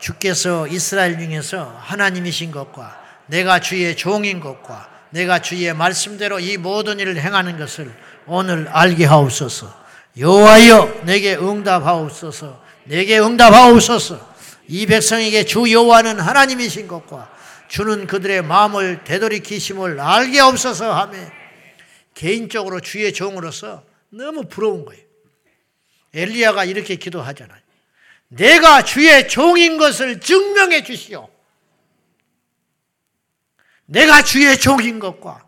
주께서 이스라엘 중에서 하나님이신 것과 내가 주의 종인 것과 내가 주의 말씀대로 이 모든 일을 행하는 것을 오늘 알게 하옵소서. 여호와여 내게 응답하옵소서. 내게 응답하옵소서. 이 백성에게 주 여호와는 하나님이신 것과 주는 그들의 마음을 되돌이키심을 알게 없어서 하며 개인적으로 주의 종으로서 너무 부러운 거예요. 엘리야가 이렇게 기도하잖아요. 내가 주의 종인 것을 증명해 주시오. 내가 주의 종인 것과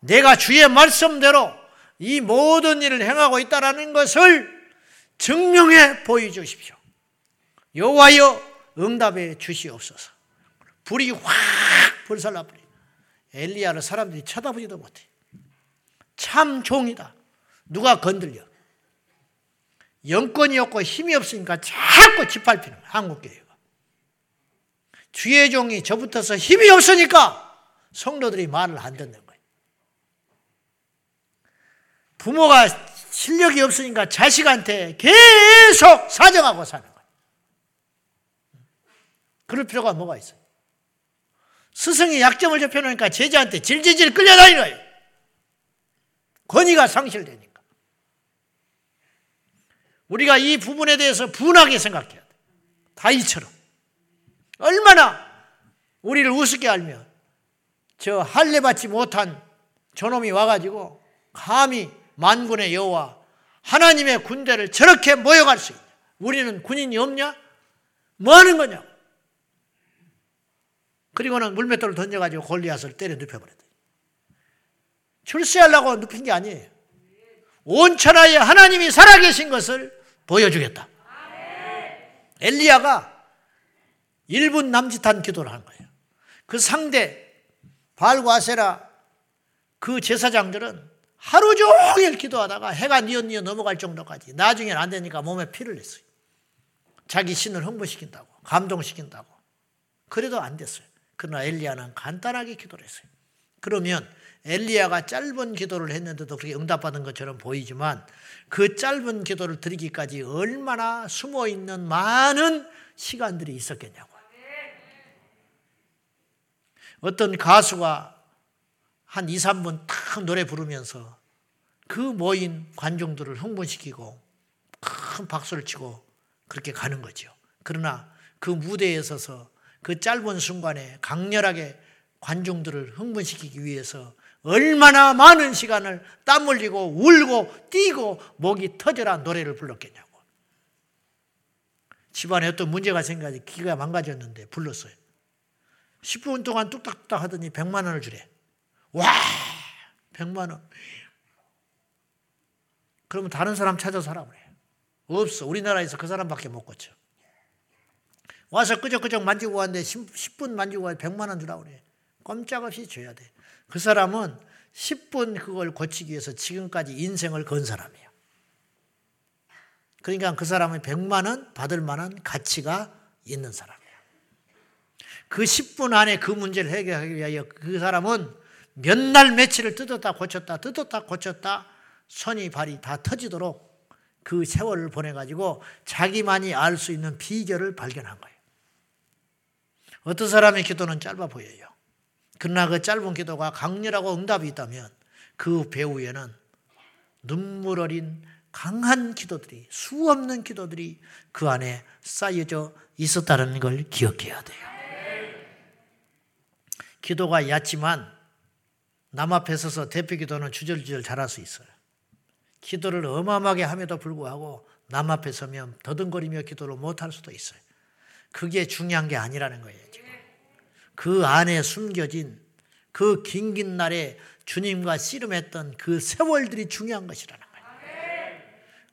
내가 주의 말씀대로 이 모든 일을 행하고 있다라는 것을 증명해 보여주십시오. 여호와여 응답해 주시옵소서. 불이 확 불살라 버려. 엘리야를 사람들이 쳐다보지도 못해. 참 종이다. 누가 건들려. 영권이 없고 힘이 없으니까 자꾸 짓밟히는 거야, 한국 교회가. 주의 종이 저부터서 힘이 없으니까 성도들이 말을 안 듣는 거예요. 부모가 실력이 없으니까 자식한테 계속 사정하고 사는 거예요. 그럴 필요가 뭐가 있어요? 스승이 약점을 접해놓으니까 제자한테 질질질 끌려다니는 거예요. 권위가 상실되니까. 우리가 이 부분에 대해서 분하게 생각해야 돼. 다이처럼. 얼마나 우리를 우습게 알면 저 할례 받지 못한 저놈이 와가지고 감히 만군의 여호와 하나님의 군대를 저렇게 모여갈 수 있냐? 우리는 군인이 없냐? 뭐 하는 거냐? 그리고는 물맷돌을 던져가지고 골리앗을 때려 눕혀버렸다. 출세하려고 눕힌 게 아니에요. 온 천하에 하나님이 살아계신 것을 보여주겠다. 엘리야가 1분 남짓한 기도를 한 거예요. 그 상대 발과 아세라 그 제사장들은 하루 종일 기도하다가 해가 뉘어뉘어 넘어갈 정도까지 나중엔 안 되니까 몸에 피를 냈어요. 자기 신을 흥분시킨다고 감동시킨다고 그래도 안 됐어요. 그러나 엘리야는 간단하게 기도를 했어요. 그러면 엘리야가 짧은 기도를 했는데도 그렇게 응답받은 것처럼 보이지만 그 짧은 기도를 드리기까지 얼마나 숨어 있는 많은 시간들이 있었겠냐고. 어떤 가수가 한 2, 3분 탁 노래 부르면서 그 모인 관중들을 흥분시키고 큰 박수를 치고 그렇게 가는 거죠. 그러나 그 무대에 서서 그 짧은 순간에 강렬하게 관중들을 흥분시키기 위해서 얼마나 많은 시간을 땀 흘리고 울고 뛰고 목이 터져라 노래를 불렀겠냐고. 집안에 어떤 문제가 생겨서 기가 망가졌는데 불렀어요. 10분 동안 뚝딱뚝딱 하더니 100만 원을 주래. 와! 100만 원. 그러면 다른 사람 찾아서 하라 그래. 없어. 우리나라에서 그 사람밖에 못 고쳐. 와서 끄적끄적 만지고 왔는데 10 분 만지고 와서 100만 원 주라고 그래. 꼼짝없이 줘야 돼. 그 사람은 10분 그걸 고치기 위해서 지금까지 인생을 건 사람이에요. 그러니까 그 사람은 100만 원 받을 만한 가치가 있는 사람이에요. 그 10분 안에 그 문제를 해결하기 위하여 그 사람은 몇 날 며칠을 뜯었다 고쳤다 뜯었다 고쳤다 손이 발이 다 터지도록 그 세월을 보내가지고 자기만이 알 수 있는 비결을 발견한 거예요. 어떤 사람의 기도는 짧아 보여요. 그러나 그 짧은 기도가 강렬하고 응답이 있다면 그 배후에는 눈물 어린 강한 기도들이 수없는 기도들이 그 안에 쌓여져 있었다는 걸 기억해야 돼요. 기도가 얕지만 남 앞에 서서 대표 기도는 주절주절 잘할 수 있어요. 기도를 어마어마하게 함에도 불구하고 남 앞에 서면 더듬거리며 기도를 못할 수도 있어요. 그게 중요한 게 아니라는 거예요. 그 안에 숨겨진 그 긴 긴 날에 주님과 씨름했던 그 세월들이 중요한 것이라는 거예요.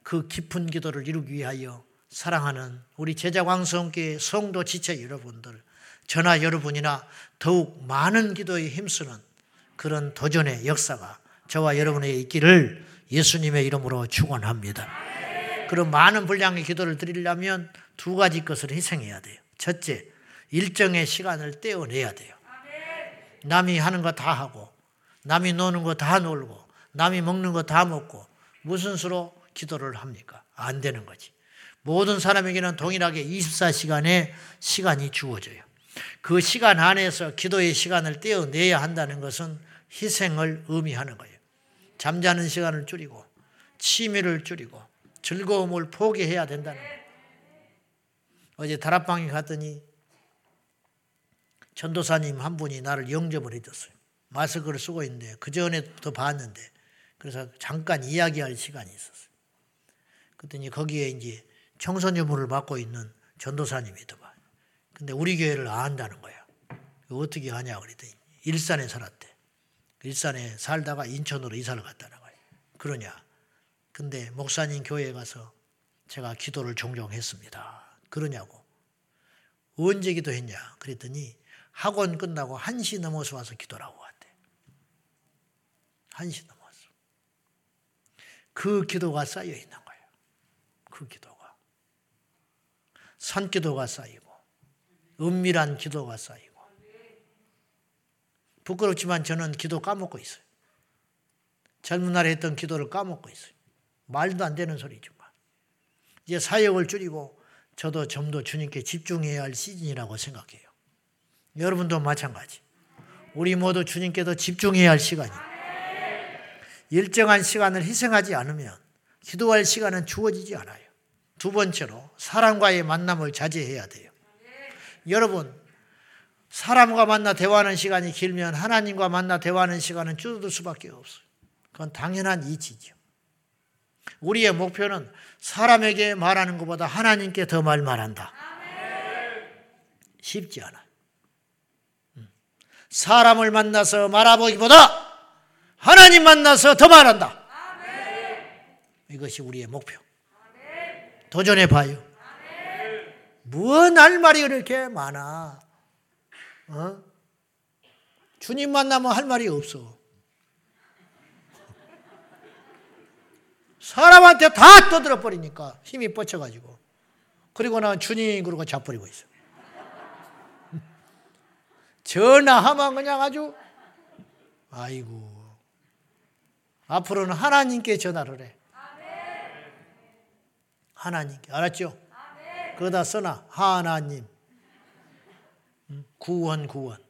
그 깊은 기도를 이루기 위하여 사랑하는 우리 제자 광성교회 성도 지체 여러분들, 저나 여러분이나 더욱 많은 기도에 힘쓰는 그런 도전의 역사가 저와 여러분에게 있기를 예수님의 이름으로 축원합니다. 그런 많은 분량의 기도를 드리려면 두 가지 것을 희생해야 돼요. 첫째, 일정의 시간을 떼어내야 돼요. 남이 하는 거 다 하고, 남이 노는 거 다 놀고, 남이 먹는 거 다 먹고, 무슨 수로 기도를 합니까? 안 되는 거지. 모든 사람에게는 동일하게 24시간의 시간이 주어져요. 그 시간 안에서 기도의 시간을 떼어내야 한다는 것은 희생을 의미하는 거예요. 잠자는 시간을 줄이고, 취미를 줄이고, 즐거움을 포기해야 된다는 거예요. 어제 다락방에 갔더니 전도사님 한 분이 나를 영접을 해줬어요. 마스크를 쓰고 있는데 그 전에부터 봤는데 그래서 잠깐 이야기할 시간이 있었어요. 그랬더니 거기에 이제 청소년부를 맡고 있는 전도사님이더만. 근데 우리 교회를 안다는 거야. 어떻게 하냐 그랬더니 일산에 살았대. 일산에 살다가 인천으로 이사를 갔다는 거예요. 그러냐. 근데 목사님 교회에 가서 제가 기도를 종종 했습니다. 그러냐고. 언제 기도했냐? 그랬더니 학원 끝나고 1시 넘어서 와서 기도라고 왔대. 1시 넘어서. 그 기도가 쌓여 있는 거예요. 그 기도가. 산기도가 쌓이고, 은밀한 기도가 쌓이고. 부끄럽지만 저는 기도 까먹고 있어요. 젊은 날에 했던 기도를 까먹고 있어요. 말도 안 되는 소리지만. 이제 사역을 줄이고 저도 좀 더 주님께 집중해야 할 시즌이라고 생각해요. 여러분도 마찬가지. 우리 모두 주님께 더 집중해야 할 시간이에요. 일정한 시간을 희생하지 않으면 기도할 시간은 주어지지 않아요. 두 번째로 사람과의 만남을 자제해야 돼요. 여러분, 사람과 만나 대화하는 시간이 길면 하나님과 만나 대화하는 시간은 줄어들 수밖에 없어요. 그건 당연한 이치죠. 우리의 목표는 사람에게 말하는 것보다 하나님께 더 말 말한다. 쉽지 않아. 사람을 만나서 말아보기보다 하나님 만나서 더 말한다. 이것이 우리의 목표. 도전해 봐요. 무엇 말이 그렇게 많아? 어? 주님 만나면 할 말이 없어. 사람한테 다 떠들어 버리니까 힘이 뻗쳐가지고. 그리고 난 주님 그러고 자버리고 있어. 전화하면 그냥 아주 아이고. 앞으로는 하나님께 전화를 해. 하나님께. 알았죠? 그러다 써놔. 하나님. 구원 구원.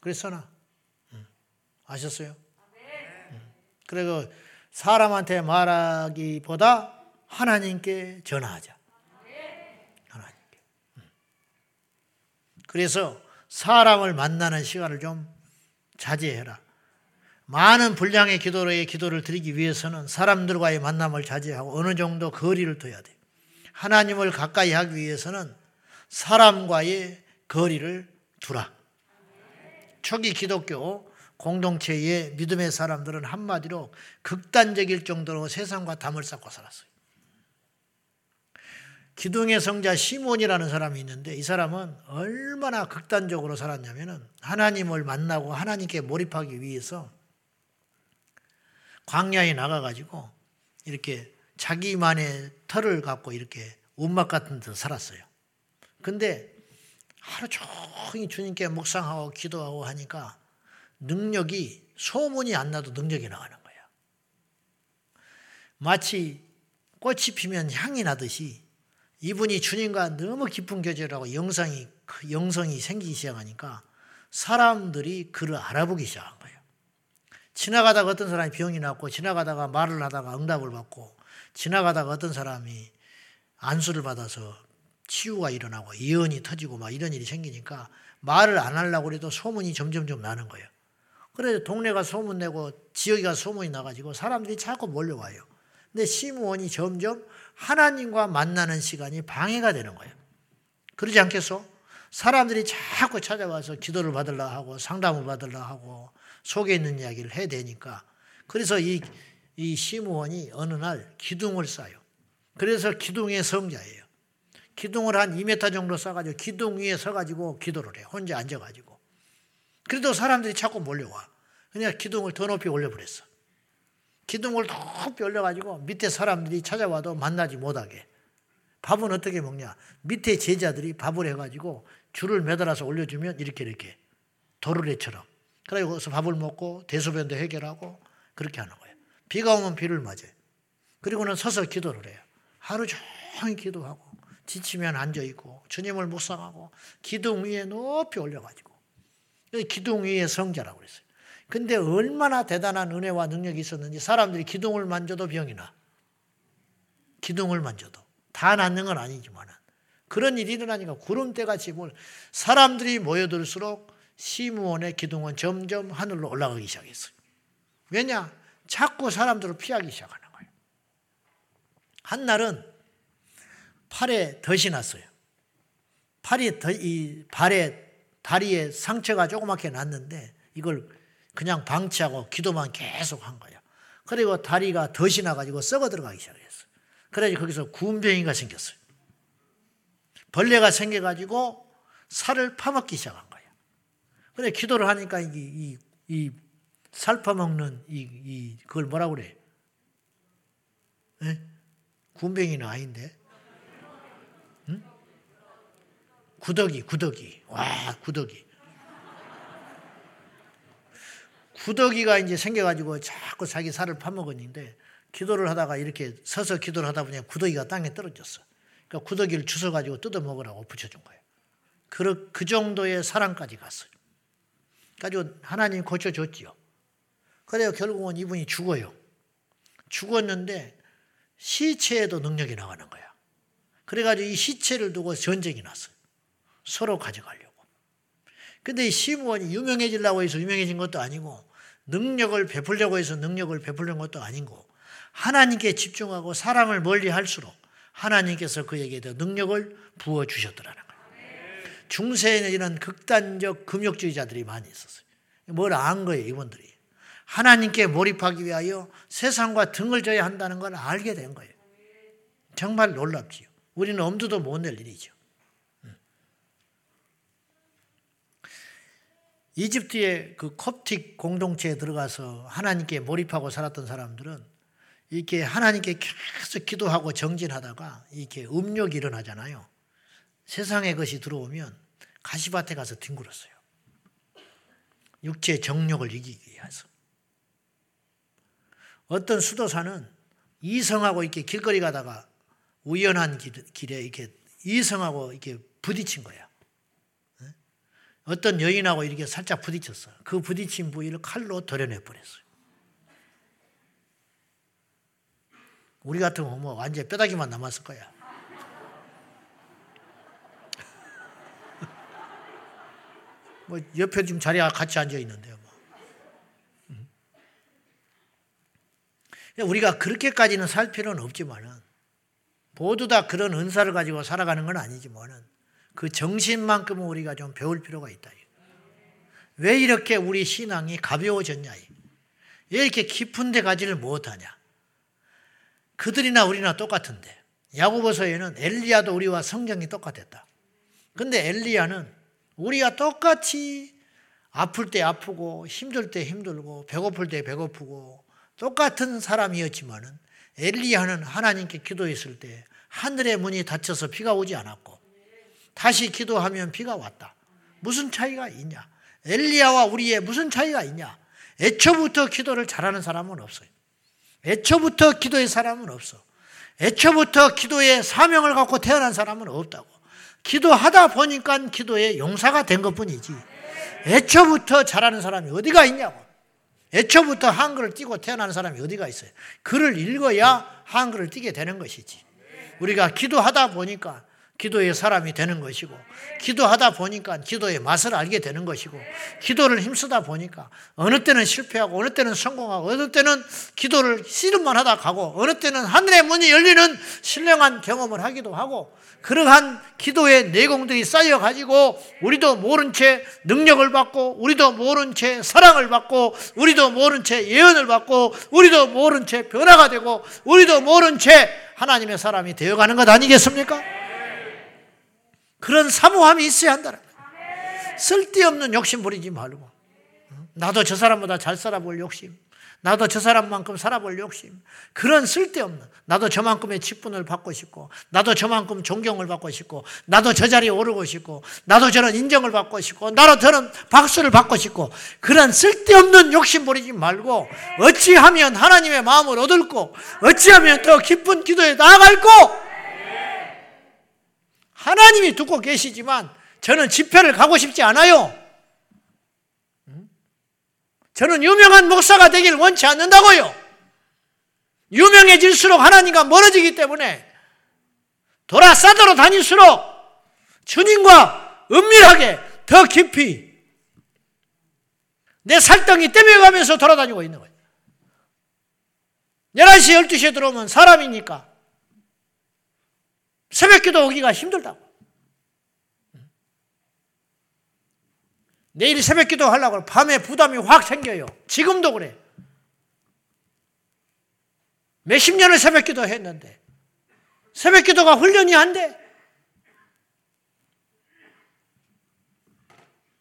그래서 써놔. 아셨어요? 그리고 사람한테 말하기보다 하나님께 전화하자. 하나님께. 그래서 사람을 만나는 시간을 좀 자제해라. 많은 분량의 기도로의 기도를 드리기 위해서는 사람들과의 만남을 자제하고 어느 정도 거리를 둬야 돼. 하나님을 가까이 하기 위해서는 사람과의 거리를 두라. 초기 기독교 공동체의 믿음의 사람들은 한마디로 극단적일 정도로 세상과 담을 쌓고 살았어요. 기둥의 성자 시몬이라는 사람이 있는데 이 사람은 얼마나 극단적으로 살았냐면은 하나님을 만나고 하나님께 몰입하기 위해서 광야에 나가가지고 이렇게 자기만의 털을 갖고 이렇게 움막 같은 데 살았어요. 근데 하루 종일 주님께 묵상하고 기도하고 하니까 능력이 소문이 안 나도 능력이 나가는 거예요. 마치 꽃이 피면 향이 나듯이 이분이 주님과 너무 깊은 교제라고 영상이 그 영성이 생기기 시작하니까 사람들이 그를 알아보기 시작한 거예요. 지나가다가 어떤 사람이 병이 났고 지나가다가 말을 하다가 응답을 받고 지나가다가 어떤 사람이 안수를 받아서 치유가 일어나고 예언이 터지고 막 이런 일이 생기니까 말을 안 하려고 해도 소문이 점점점 나는 거예요. 그래서 동네가 소문내고 지역이가 소문이 나가지고 사람들이 자꾸 몰려와요. 근데 시무원이 점점 하나님과 만나는 시간이 방해가 되는 거예요. 그러지 않겠어? 사람들이 자꾸 찾아와서 기도를 받으려 하고 상담을 받으려 하고 속에 있는 이야기를 해야 되니까 그래서 이, 이 시무원이 어느 날 기둥을 쌓아요. 그래서 기둥의 성자예요. 기둥을 한 2m 정도 쌓아가지고 기둥 위에 서가지고 기도를 해. 혼자 앉아가지고. 그래도 사람들이 자꾸 몰려와. 그냥 기둥을 더 높이 올려버렸어. 기둥을 높이 올려가지고 밑에 사람들이 찾아와도 만나지 못하게. 밥은 어떻게 먹냐? 밑에 제자들이 밥을 해가지고 줄을 매달아서 올려주면 이렇게 이렇게 도르래처럼. 그래서 밥을 먹고 대소변도 해결하고 그렇게 하는 거예요. 비가 오면 비를 맞아요. 그리고는 서서 기도를 해요. 하루 종일 기도하고 지치면 앉아 있고 주님을 묵상하고 기둥 위에 높이 올려가지고 기둥 위에 성자라고 그랬어요. 근데 얼마나 대단한 은혜와 능력이 있었는지 사람들이 기둥을 만져도 병이 나. 기둥을 만져도 다 낫는 건 아니지만 그런 일이 일어나니까 구름대같이 뭘 사람들이 모여들수록 시무원의 기둥은 점점 하늘로 올라가기 시작했어요. 왜냐? 자꾸 사람들을 피하기 시작하는 거예요. 한날은 팔에 덫이 났어요. 팔이 더, 이 발에 다리에 상처가 조그맣게 났는데 이걸 그냥 방치하고 기도만 계속 한 거예요. 그리고 다리가 덫이 나가지고 썩어 들어가기 시작했어요. 그래서 거기서 군병이가 생겼어요. 벌레가 생겨가지고 살을 파먹기 시작한 거예요. 그래 기도를 하니까 이, 이, 이 살 파먹는 이, 이 그걸 뭐라 그래? 에? 군병이는 아닌데. 응? 구더기, 구더기. 와, 구더기. 구더기가 이제 생겨가지고 자꾸 자기 살을 파먹었는데 기도를 하다가 이렇게 서서 기도를 하다 보니 구더기가 땅에 떨어졌어. 그러니까 구더기를 주워가지고 뜯어 먹으라고 붙여준 거예요. 그, 그 정도의 사랑까지 갔어요. 가지고 하나님 고쳐줬지요. 그래요. 결국은 이분이 죽어요. 죽었는데 시체에도 능력이 나가는 거야. 그래가지고 이 시체를 두고 전쟁이 났어요. 서로 가져가려고. 근데 이 시무원이 유명해지려고 해서 유명해진 것도 아니고 능력을 베풀려고 해서 능력을 베풀는 것도 아니고 하나님께 집중하고 사랑을 멀리 할수록 하나님께서 그에게 더 능력을 부어 주셨더라는 거예요. 중세에는 이런 극단적 금욕주의자들이 많이 있었어요. 뭘 안 거예요, 이분들이. 하나님께 몰입하기 위하여 세상과 등을 져야 한다는 걸 알게 된 거예요. 정말 놀랍지요. 우리는 엄두도 못 낼 일이죠. 이집트의 그 콥틱 공동체에 들어가서 하나님께 몰입하고 살았던 사람들은 이렇게 하나님께 계속 기도하고 정진하다가 이렇게 음욕이 일어나잖아요. 세상의 것이 들어오면 가시밭에 가서 뒹굴었어요. 육체 정욕을 이기기 위해서. 어떤 수도사는 이성하고 이렇게 길거리 가다가 우연한 길, 에 이렇게 이성하고 이렇게 부딪힌 거야. 어떤 여인하고 이렇게 살짝 부딪혔어. 그 부딪힌 부위를 칼로 도려내 버렸어요. 우리 같으면 뭐 완전 뼈다귀만 남았을 거야. 뭐 옆에 지금 자리가 같이 앉아 있는데요. 뭐. 음. 우리가 그렇게까지는 살 필요는 없지만은 모두 다 그런 은사를 가지고 살아가는 건 아니지만은 그 정신만큼은 우리가 좀 배울 필요가 있다. 왜 이렇게 우리 신앙이 가벼워졌냐? 왜 이렇게 깊은 데 가지를 못하냐? 그들이나 우리나 똑같은데 야고보서에는 엘리야도 우리와 성경이 똑같았다. 근데 엘리야는 우리와 똑같이 아플 때 아프고 힘들 때 힘들고 배고플 때 배고프고 똑같은 사람이었지만은 엘리야는 하나님께 기도했을 때 하늘의 문이 닫혀서 비가 오지 않았고 다시 기도하면 비가 왔다. 무슨 차이가 있냐? 엘리야와 우리의 무슨 차이가 있냐? 애초부터 기도를 잘하는 사람은 없어요. 애초부터 기도의 사람은 없어. 애초부터 기도의 사명을 갖고 태어난 사람은 없다고. 기도하다 보니까 기도의 용사가 된 것 뿐이지. 애초부터 잘하는 사람이 어디가 있냐고. 애초부터 한글을 띄고 태어난 사람이 어디가 있어요. 글을 읽어야 한글을 띄게 되는 것이지. 우리가 기도하다 보니까 기도의 사람이 되는 것이고, 기도하다 보니까 기도의 맛을 알게 되는 것이고, 기도를 힘쓰다 보니까 어느 때는 실패하고, 어느 때는 성공하고, 어느 때는 기도를 씨름만 하다 가고, 어느 때는 하늘의 문이 열리는 신령한 경험을 하기도 하고, 그러한 기도의 내공들이 쌓여 가지고, 우리도 모른 채 능력을 받고, 우리도 모른 채 사랑을 받고, 우리도 모른 채 예언을 받고, 우리도 모른 채 변화가 되고, 우리도 모른 채 하나님의 사람이 되어 가는 것 아니겠습니까? 그런 사모함이 있어야 한다는 거예요. 쓸데없는 욕심 부리지 말고. 나도 저 사람보다 잘 살아볼 욕심. 나도 저 사람만큼 살아볼 욕심. 그런 쓸데없는. 나도 저만큼의 직분을 받고 싶고, 나도 저만큼 존경을 받고 싶고, 나도 저 자리에 오르고 싶고, 나도 저런 인정을 받고 싶고, 나도 저런 박수를 받고 싶고, 그런 쓸데없는 욕심 부리지 말고, 어찌하면 하나님의 마음을 얻을고, 어찌하면 더 깊은 기도에 나아갈고, 하나님이 듣고 계시지만 저는 집회를 가고 싶지 않아요. 저는 유명한 목사가 되길 원치 않는다고요. 유명해질수록 하나님과 멀어지기 때문에 돌아 싸돌아 다닐수록 주님과 은밀하게 더 깊이 내 살덩이 떼매가면서 돌아다니고 있는 거예요. 11시, 12시에 들어오면 사람이니까 새벽 기도 오기가 힘들다고. 내일 새벽 기도 하려고 밤에 부담이 확 생겨요. 지금도 그래. 몇십 년을 새벽 기도 했는데, 새벽 기도가 훈련이 안 돼.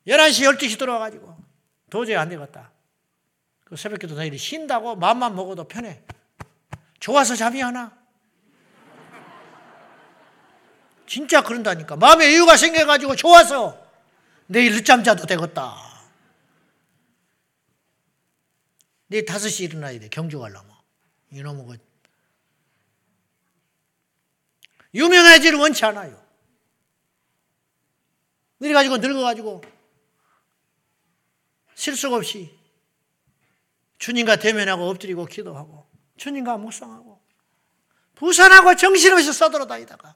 11시, 12시 들어와가지고, 도저히 안 되겠다. 그 새벽 기도 내일 쉰다고 마음만 먹어도 편해. 좋아서 잠이 안 와. 진짜 그런다니까. 마음에 이유가 생겨가지고 좋아서 내일 늦잠 자도 되겠다. 내일 5시 일어나야 돼. 경주 가려면. 이놈의 것. 유명해지를 원치 않아요. 이래가지고 늙어가지고 실속 없이 주님과 대면하고 엎드리고 기도하고 주님과 묵상하고 부산하고 정신없이 써돌아다니다가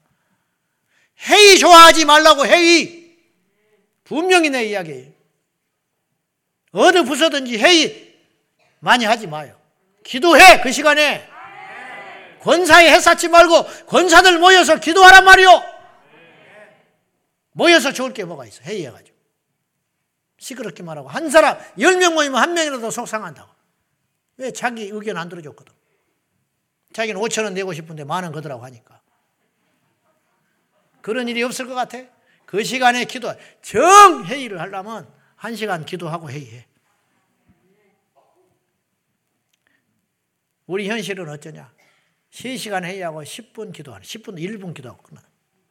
회의 좋아하지 말라고 회의. 분명히 내 이야기예요. 어느 부서든지 회의 많이 하지 마요. 기도해 그 시간에. 권사에 해사치 말고 권사들 모여서 기도하란 말이요. 모여서 좋을 게 뭐가 있어 회의해가지고. 시끄럽게 말하고 한 사람 열 명 모이면 한 명이라도 속상한다고. 왜 자기 의견 안 들어줬거든. 자기는 5천 원 내고 싶은데 만 원 거더라고 하니까. 그런 일이 없을 것 같아? 그 시간에 기도, 정회의를 하려면 한 시간 기도하고 회의해. 우리 현실은 어쩌냐? 3시간 회의하고 10분 기도하는, 10분, 1분 기도하고 끝나.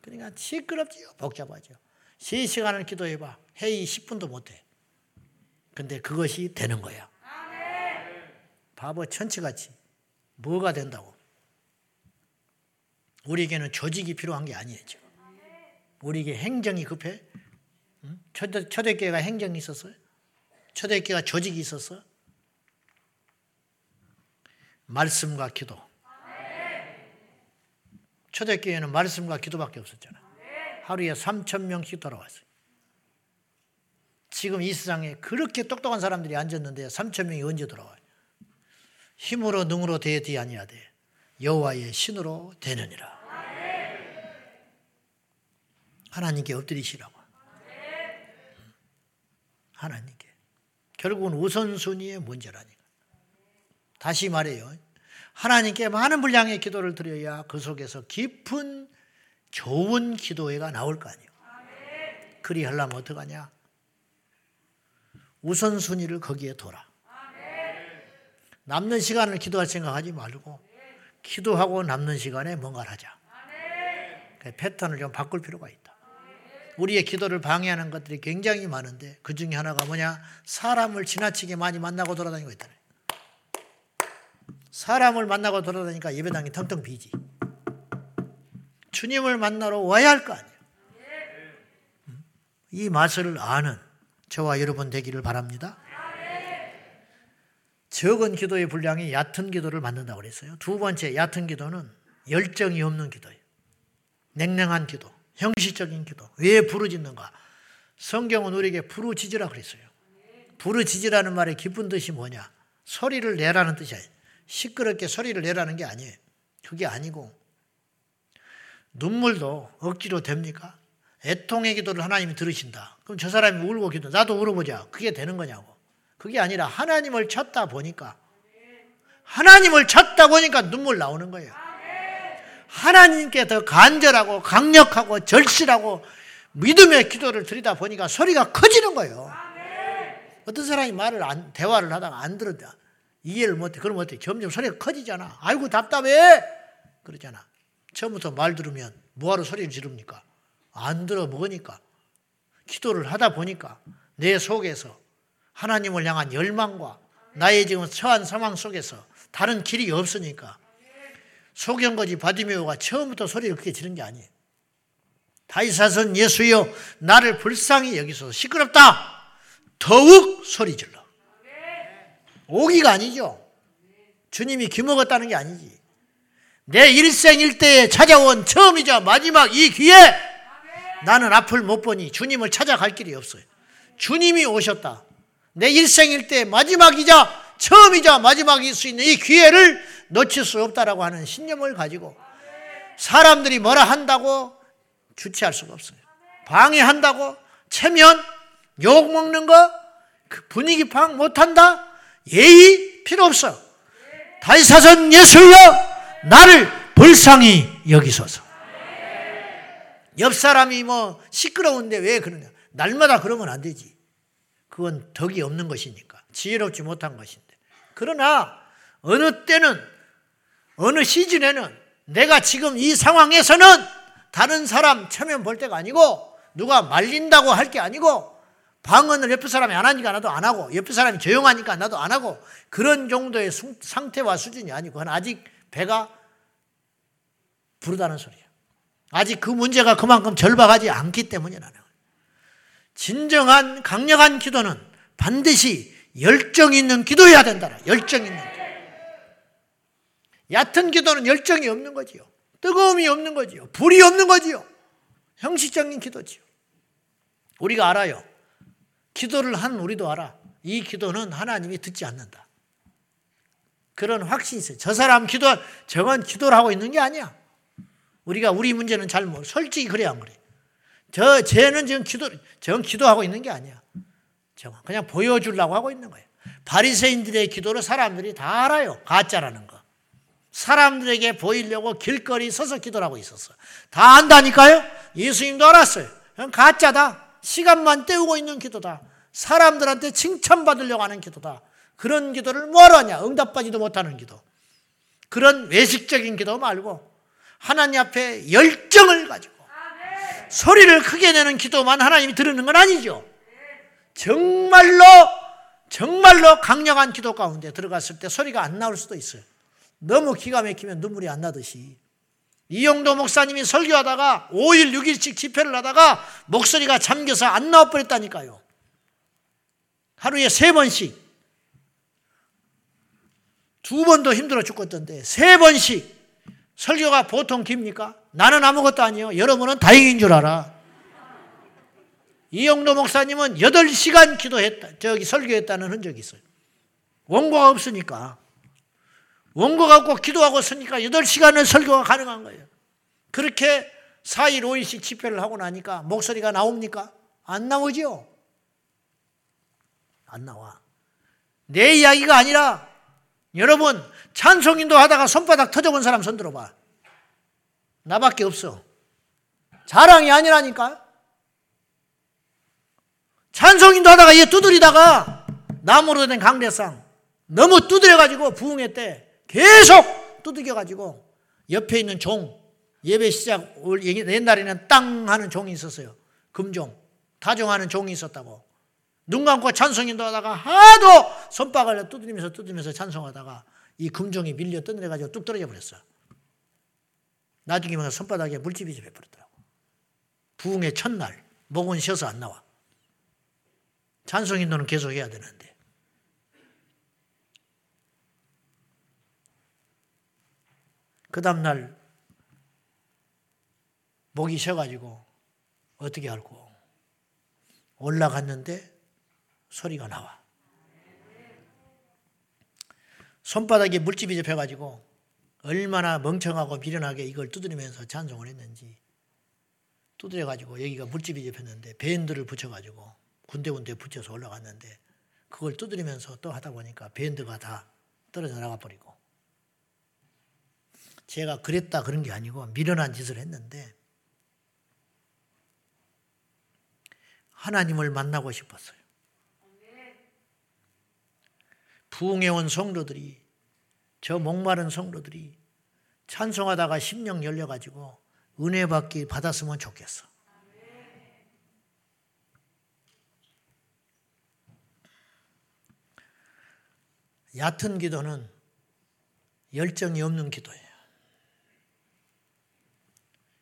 그러니까 시끄럽지요. 복잡하죠. 3시간을 기도해봐. 회의 10분도 못해. 근데 그것이 되는 거야. 바보 천치같이. 뭐가 된다고? 우리에게는 조직이 필요한 게 아니에요. 우리에게 행정이 급해? 초대, 초대교회가 행정이 있었어요? 초대교회가 조직이 있었어? 말씀과 기도. 초대교회는 말씀과 기도밖에 없었잖아. 하루에 3천 명씩 돌아왔어요. 지금 이 세상에 그렇게 똑똑한 사람들이 앉았는데 3천 명이 언제 돌아와요? 힘으로 능으로 되지 아니하되 여호와의 신으로 되느니라. 하나님께 엎드리시라고. 하나님께. 결국은 우선순위의 문제라니까. 다시 말해요. 하나님께 많은 분량의 기도를 드려야 그 속에서 깊은 좋은 기도회가 나올 거 아니에요. 그리 하려면 어떡하냐? 우선순위를 거기에 둬라. 남는 시간을 기도할 생각하지 말고 기도하고 남는 시간에 뭔가를 하자. 그 패턴을 좀 바꿀 필요가 있다. 우리의 기도를 방해하는 것들이 굉장히 많은데 그 중에 하나가 뭐냐? 사람을 지나치게 많이 만나고 돌아다니고 있다. 사람을 만나고 돌아다니까 예배당이 텅텅 비지. 주님을 만나러 와야 할 거 아니에요. 이 맛을 아는 저와 여러분 되기를 바랍니다. 적은 기도의 분량이 얕은 기도를 만든다고 그랬어요. 두 번째 얕은 기도는 열정이 없는 기도예요. 냉랭한 기도, 형식적인 기도. 왜 부르짖는가? 성경은 우리에게 부르짖으라 그랬어요. 부르짖으라는 말의 깊은 뜻이 뭐냐? 소리를 내라는 뜻이에요. 시끄럽게 소리를 내라는 게 아니에요. 그게 아니고 눈물도 억지로 됩니까? 애통의 기도를 하나님이 들으신다. 그럼 저 사람이 울고 기도, 나도 울어보자. 그게 되는 거냐고. 그게 아니라 하나님을 찾다 보니까 하나님을 찾다 보니까 눈물 나오는 거예요. 하나님께 더 간절하고 강력하고 절실하고 믿음의 기도를 드리다 보니까 소리가 커지는 거예요. 어떤 사람이 말을 안, 대화를 하다가 안 들었다. 이해를 못해. 그러면 어때? 점점 소리가 커지잖아. 아이고, 답답해! 그러잖아. 처음부터 말 들으면 뭐하러 소리를 지릅니까? 안 들어 먹으니까. 기도를 하다 보니까 내 속에서 하나님을 향한 열망과 나의 지금 처한 상황 속에서 다른 길이 없으니까 소경거지 바디메오가 처음부터 소리를 크게 지른 게 아니에요. 다이사선 예수여 나를 불쌍히 여기서 시끄럽다. 더욱 소리 질러. 오기가 아니죠. 주님이 기먹었다는 게 아니지. 내 일생 일대에 찾아온 처음이자 마지막 이 기회 나는 앞을 못 보니 주님을 찾아갈 길이 없어요. 주님이 오셨다. 내 일생 일대 마지막이자 처음이자 마지막일 수 있는 이 기회를 놓칠 수 없다라고 하는 신념을 가지고 사람들이 뭐라 한다고 주체할 수가 없어요. 방해한다고 체면 욕 먹는 거 그 분위기 파악 못한다 예의 필요 없어. 다이사선 예수여 나를 불쌍히 여기소서. 옆 사람이 뭐 시끄러운데 왜 그러냐? 날마다 그러면 안 되지. 그건 덕이 없는 것이니까 지혜롭지 못한 것인데. 그러나 어느 때는 어느 시즌에는 내가 지금 이 상황에서는 다른 사람 체면 볼 때가 아니고 누가 말린다고 할 게 아니고 방언을 옆에 사람이 안 하니까 나도 안 하고 옆에 사람이 조용하니까 나도 안 하고 그런 정도의 상태와 수준이 아니고 그건 아직 배가 부르다는 소리야. 아직 그 문제가 그만큼 절박하지 않기 때문이라는 거예요. 진정한 강력한 기도는 반드시 열정 있는 기도해야 된다. 열정 있는 기도. 얕은 기도는 열정이 없는 거지요. 뜨거움이 없는 거지요. 불이 없는 거지요. 형식적인 기도지요. 우리가 알아요. 기도를 한 우리도 알아. 이 기도는 하나님이 듣지 않는다. 그런 확신이 있어요. 저 사람 기도, 저건 기도를 하고 있는 게 아니야. 우리가 우리 문제는 잘 모르. 솔직히 그래 안 그래? 저 쟤는 지금 기도, 저건 기도하고 있는 게 아니야. 저건 그냥 보여주려고 하고 있는 거예요. 바리새인들의 기도를 사람들이 다 알아요. 가짜라는 거. 사람들에게 보이려고 길거리 서서 기도를 하고 있었어. 다 안다니까요? 예수님도 알았어요. 그냥 가짜다. 시간만 때우고 있는 기도다. 사람들한테 칭찬받으려고 하는 기도다. 그런 기도를 뭐하러 하냐? 응답받지도 못하는 기도. 그런 외식적인 기도 말고 하나님 앞에 열정을 가지고 소리를 크게 내는 기도만 하나님이 들으는 건 아니죠. 정말로 정말로 강력한 기도 가운데 들어갔을 때 소리가 안 나올 수도 있어요. 너무 기가 막히면 눈물이 안 나듯이 이용도 목사님이 설교하다가 5일, 6일씩 집회를 하다가 목소리가 잠겨서 안 나와 버렸다니까요. 하루에 세 번씩. 두 번도 힘들어 죽겠던데, 세 번씩. 설교가 보통 깁니까? 나는 아무것도 아니에요. 여러분은 다행인 줄 알아. 이용도 목사님은 8시간 기도했다, 저기 설교했다는 흔적이 있어요. 원고가 없으니까. 원고가 없고 기도하고 쓰니까 8시간을 설교가 가능한 거예요. 그렇게 4일, 5일씩 집회를 하고 나니까 목소리가 나옵니까? 안 나오죠? 안 나와. 내 이야기가 아니라 여러분 찬송인도 하다가 손바닥 터져본 사람 손 들어봐. 나밖에 없어. 자랑이 아니라니까. 찬송인도 하다가 얘 두드리다가 나무로 된 강대상 너무 두드려가지고 부흥했대. 계속 두들겨가지고 옆에 있는 종, 예배 시작, 옛날에는 땅 하는 종이 있었어요. 금종 다정하는 종이 있었다고 눈 감고 찬송인도 하다가 하도 손바닥을 두드리면서 두드리면서 찬송하다가 이 금종이 밀려 떠내려가지고 뚝 떨어져 버렸어. 나중에 보면 손바닥에 물집이 잡혀버렸더라고. 부흥의 첫날 목은 쉬어서 안 나와. 찬송 인도는 계속 해야 되는데. 그 다음날 목이 쉬어가지고 어떻게 할고 올라갔는데 소리가 나와. 손바닥에 물집이 잡혀가지고 얼마나 멍청하고 미련하게 이걸 두드리면서 찬송을 했는지 두드려가지고 여기가 물집이 잡혔는데 밴드를 붙여가지고 군데군데 붙여서 올라갔는데 그걸 두드리면서 또 하다 보니까 밴드가 다 떨어져 나가 버리고 제가 그랬다 그런 게 아니고 미련한 짓을 했는데 하나님을 만나고 싶었어요. 부흥해온 성도들이 저 목마른 성도들이 찬송하다가 심령 열려가지고 은혜 받기 받았으면 좋겠어. 얕은 기도는 열정이 없는 기도예요.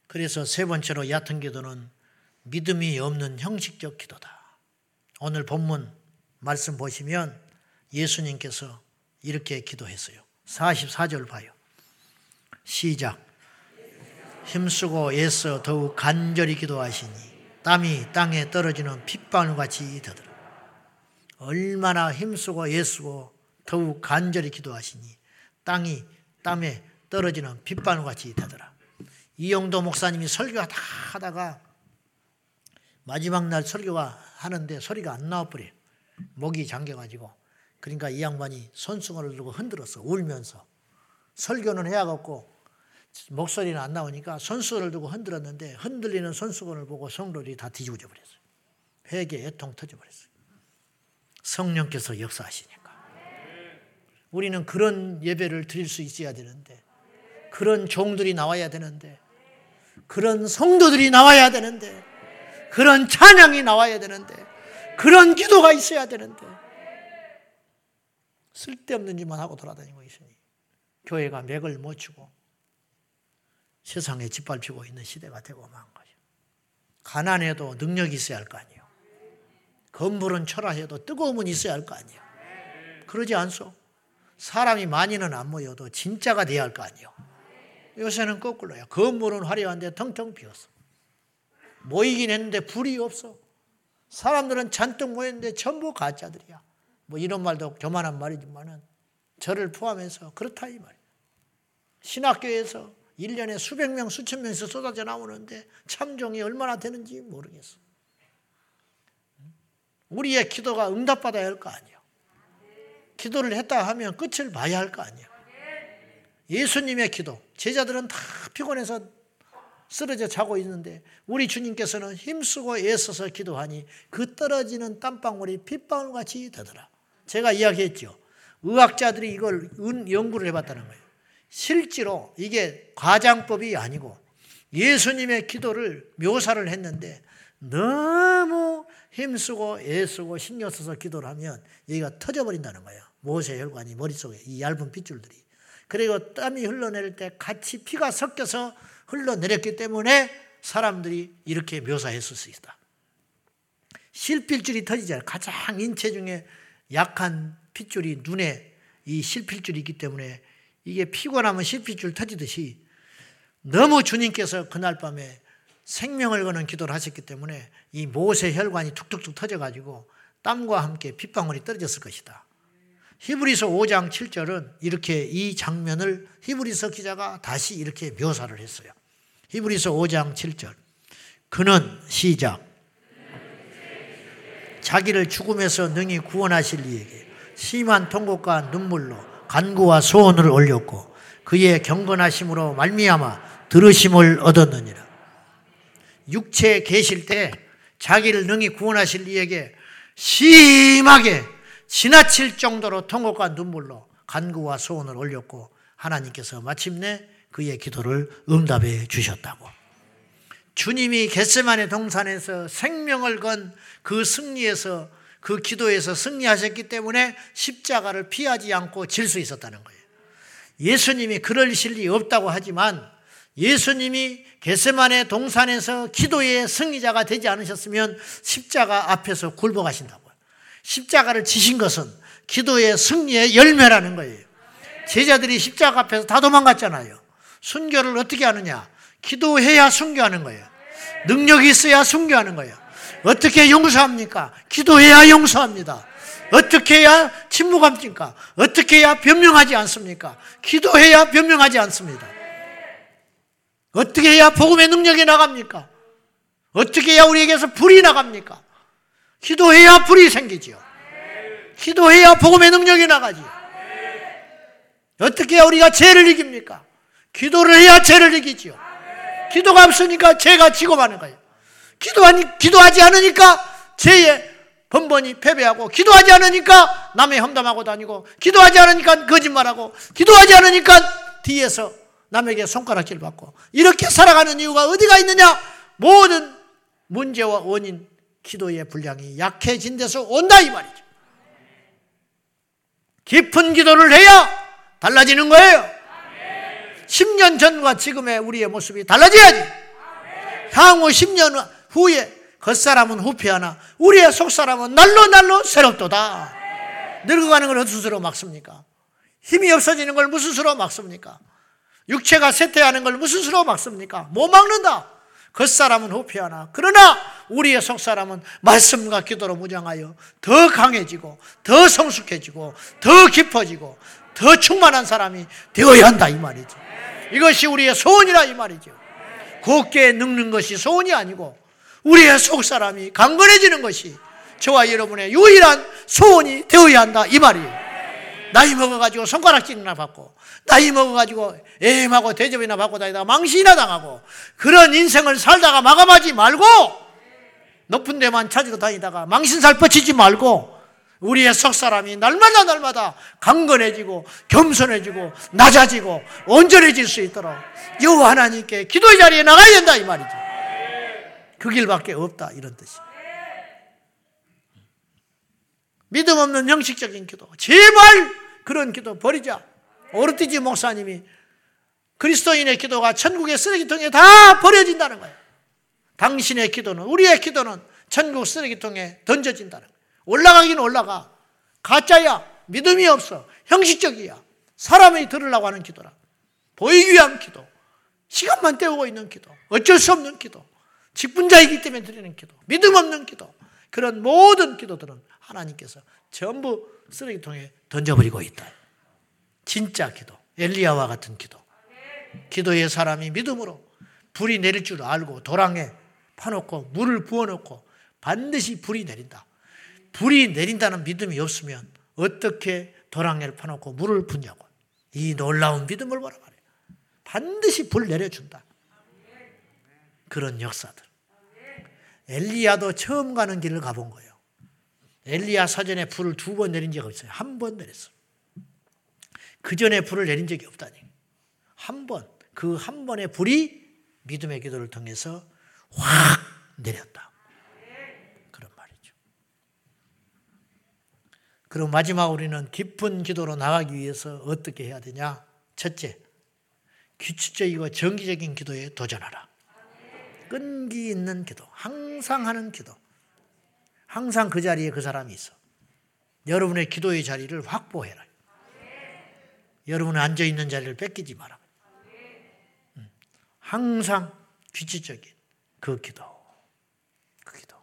그래서 세 번째로 얕은 기도는 믿음이 없는 형식적 기도다. 오늘 본문 말씀 보시면 예수님께서 이렇게 기도했어요. 44절 봐요. 시작. 힘쓰고 애써 더욱 간절히 기도하시니 땀이 땅에 떨어지는 핏방울 같이 되더라. 얼마나 힘쓰고 애쓰고 더욱 간절히 기도하시니 땅이 땀에 떨어지는 핏방울같이 되더라. 이영도 목사님이 설교하다 하다가 마지막 날 설교가 하는데 소리가 안 나와버려요. 목이 잠겨가지고. 그러니까 이 양반이 손수건을 들고 흔들었어. 울면서. 설교는 해야겠고 목소리는 안 나오니까 손수건을 들고 흔들었는데 흔들리는 손수건을 보고 성도들이 다 뒤집어져 버렸어요. 회개 애통 터져 버렸어요. 성령께서 역사하시니까. 우리는 그런 예배를 드릴 수 있어야 되는데 그런 종들이 나와야 되는데 그런 성도들이 나와야 되는데 그런 찬양이 나와야 되는데 그런 기도가 있어야 되는데 쓸데없는 짓만 하고 돌아다니고 있으니 교회가 맥을 못 추고 세상에 짓밟히고 있는 시대가 되고 만 거죠. 가난해도 능력이 있어야 할 거 아니에요. 건물은 초라해도 뜨거움은 있어야 할 거 아니에요. 그러지 않소? 사람이 많이는 안 모여도 진짜가 돼야 할 거 아니에요. 요새는 거꾸로야. 건물은 화려한데 텅텅 비었어. 모이긴 했는데 불이 없어. 사람들은 잔뜩 모였는데 전부 가짜들이야. 뭐 이런 말도 교만한 말이지만은 저를 포함해서 그렇다 이 말이야. 신학교에서 1년에 수백 명, 수천 명씩 쏟아져 나오는데 참종이 얼마나 되는지 모르겠어. 우리의 기도가 응답받아야 할 거 아니야. 기도를 했다 하면 끝을 봐야 할 거 아니야. 예수님의 기도. 제자들은 다 피곤해서 쓰러져 자고 있는데 우리 주님께서는 힘쓰고 애써서 기도하니 그 떨어지는 땀방울이 핏방울 같이 되더라. 제가 이야기했죠. 의학자들이 이걸 연구를 해봤다는 거예요. 실제로 이게 과장법이 아니고 예수님의 기도를 묘사를 했는데 너무 힘쓰고 애쓰고 신경 써서 기도를 하면 여기가 터져버린다는 거예요. 모세 혈관이 머릿속에 이 얇은 핏줄들이. 그리고 땀이 흘러내릴 때 같이 피가 섞여서 흘러내렸기 때문에 사람들이 이렇게 묘사했을 수 있다. 실핏줄이 터지잖아요. 가장 인체 중에 약한 핏줄이 눈에 이 실핏줄이 있기 때문에 이게 피곤하면 실핏줄 터지듯이 너무 주님께서 그날 밤에 생명을 거는 기도를 하셨기 때문에 이 모세 혈관이 툭툭툭 터져가지고 땀과 함께 핏방울이 떨어졌을 것이다. 히브리서 5장 7절은 이렇게 이 장면을 히브리서 기자가 다시 이렇게 묘사를 했어요. 히브리서 5장 7절. 그는 시작. 자기를 죽음에서 능히 구원하실 이에게 심한 통곡과 눈물로 간구와 소원을 올렸고 그의 경건하심으로 말미암아 들으심을 얻었느니라. 육체에 계실 때 자기를 능히 구원하실 이에게 심하게 지나칠 정도로 통곡과 눈물로 간구와 소원을 올렸고 하나님께서 마침내 그의 기도를 응답해 주셨다고. 주님이 겟세만의 동산에서 생명을 건 그 승리에서 그 기도에서 승리하셨기 때문에 십자가를 피하지 않고 질 수 있었다는 거예요. 예수님이 그럴 실리 없다고 하지만 예수님이 겟세만의 동산에서 기도의 승리자가 되지 않으셨으면 십자가 앞에서 굴복하신다고요. 십자가를 지신 것은 기도의 승리의 열매라는 거예요. 제자들이 십자가 앞에서 다 도망갔잖아요. 순교를 어떻게 하느냐? 기도해야 순교하는 거예요. 능력이 있어야 순교하는 거예요. 어떻게 용서합니까? 기도해야 용서합니다. 어떻게 해야 침묵합니까? 어떻게 해야 변명하지 않습니까? 기도해야 변명하지 않습니다. 어떻게 해야 복음의 능력이 나갑니까? 어떻게 해야 우리에게서 불이 나갑니까? 기도해야 불이 생기지요. 기도해야 복음의 능력이 나가지요. 어떻게 해야 우리가 죄를 이깁니까? 기도를 해야 죄를 이기지요. 기도가 없으니까 죄가 지고 마는 거예요. 기도하니, 기도하지 않으니까 죄에 번번이 패배하고, 기도하지 않으니까 남의 험담하고 다니고, 기도하지 않으니까 거짓말하고, 기도하지 않으니까 뒤에서 남에게 손가락질 받고, 이렇게 살아가는 이유가 어디가 있느냐? 모든 문제와 원인, 기도의 분량이 약해진 데서 온다, 이 말이죠. 깊은 기도를 해야 달라지는 거예요. 10년 전과 지금의 우리의 모습이 달라져야지. 향후 10년 후에 겉사람은 후피하나 우리의 속사람은 날로 날로 새롭도다. 늙어가는 걸 무슨 수로 막습니까? 힘이 없어지는 걸 무슨 수로 막습니까? 육체가 쇠퇴하는 걸 무슨 수로 막습니까? 못 막는다. 겉사람은 후피하나 그러나 우리의 속사람은 말씀과 기도로 무장하여 더 강해지고 더 성숙해지고 더 깊어지고 더 충만한 사람이 되어야 한다 이 말이죠. 이것이 우리의 소원이라 이 말이죠. 곱게 늙는 것이 소원이 아니고 우리의 속사람이 강건해지는 것이 저와 여러분의 유일한 소원이 되어야 한다 이 말이에요. 나이 먹어가지고 손가락질이나 받고 나이 먹어가지고 애임하고 대접이나 받고 다니다가 망신이나 당하고 그런 인생을 살다가 마감하지 말고 높은 데만 찾으러 다니다가 망신살 뻗치지 말고 우리의 속사람이 날마다 날마다 강건해지고 겸손해지고 낮아지고 온전해질 수 있도록 여호와 하나님께 기도의 자리에 나가야 된다 이 말이죠. 그 길밖에 없다 이런 뜻이. 믿음 없는 형식적인 기도. 제발 그런 기도 버리자. 오르티지 목사님이 그리스도인의 기도가 천국의 쓰레기통에 다 버려진다는 거예요. 당신의 기도는, 우리의 기도는 천국 쓰레기통에 던져진다는 거예요. 올라가긴 올라가. 가짜야. 믿음이 없어. 형식적이야. 사람이 들으려고 하는 기도라. 보이기 위한 기도. 시간만 때우고 있는 기도. 어쩔 수 없는 기도. 직분자이기 때문에 드리는 기도. 믿음 없는 기도. 그런 모든 기도들은 하나님께서 전부 쓰레기통에 던져버리고 있다. 진짜 기도. 엘리야와 같은 기도. 기도의 사람이 믿음으로 불이 내릴 줄 알고 도랑에 파놓고 물을 부어놓고 반드시 불이 내린다. 불이 내린다는 믿음이 없으면 어떻게 도랑에를 파놓고 물을 붓냐고. 이 놀라운 믿음을 보라 말이에요. 반드시 불 내려준다. 그런 역사들. 엘리야도 처음 가는 길을 가본 거예요. 엘리야 사전에 불을 두 번 내린 적이 없어요. 한 번 내렸어요. 그 전에 불을 내린 적이 없다니. 한 번, 그 한 번의 불이 믿음의 기도를 통해서 확 내렸다. 그런 말이죠. 그럼 마지막 우리는 깊은 기도로 나가기 위해서 어떻게 해야 되냐? 첫째, 규칙적이고 정기적인 기도에 도전하라. 끈기 있는 기도, 항상 하는 기도. 항상 그 자리에 그 사람이 있어. 여러분의 기도의 자리를 확보해라. 여러분의 앉아 있는 자리를 뺏기지 마라. 항상 규칙적인 그 기도. 그 기도.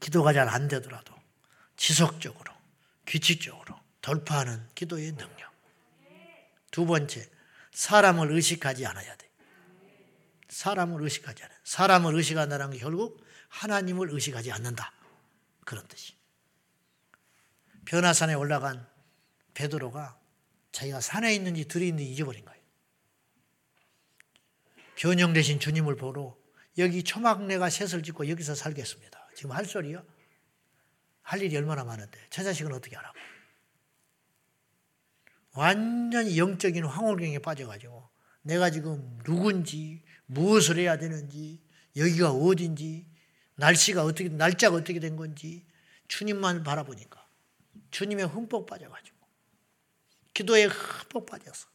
기도가 잘 안 되더라도 지속적으로, 규칙적으로 돌파하는 기도의 능력. 두 번째, 사람을 의식하지 않아야 돼. 사람을 의식하지 않아. 사람을 의식한다는 게 결국 하나님을 의식하지 않는다. 그런 뜻이. 변화산에 올라간 베드로가 자기가 산에 있는지 들에 있는지 잊어버린 거예요. 변형 되신 주님을 보러 여기 초막내가 셋을 짓고 여기서 살겠습니다. 지금 할 소리요? 할 일이 얼마나 많은데 저 자식은 어떻게 하라고? 완전히 영적인 황홀경에 빠져가지고 내가 지금 누군지 무엇을 해야 되는지, 여기가 어딘지, 날씨가 어떻게, 날짜가 어떻게 된 건지 주님만 바라보니까 주님의 흠뻑 빠져가지고 기도에 흠뻑 빠져서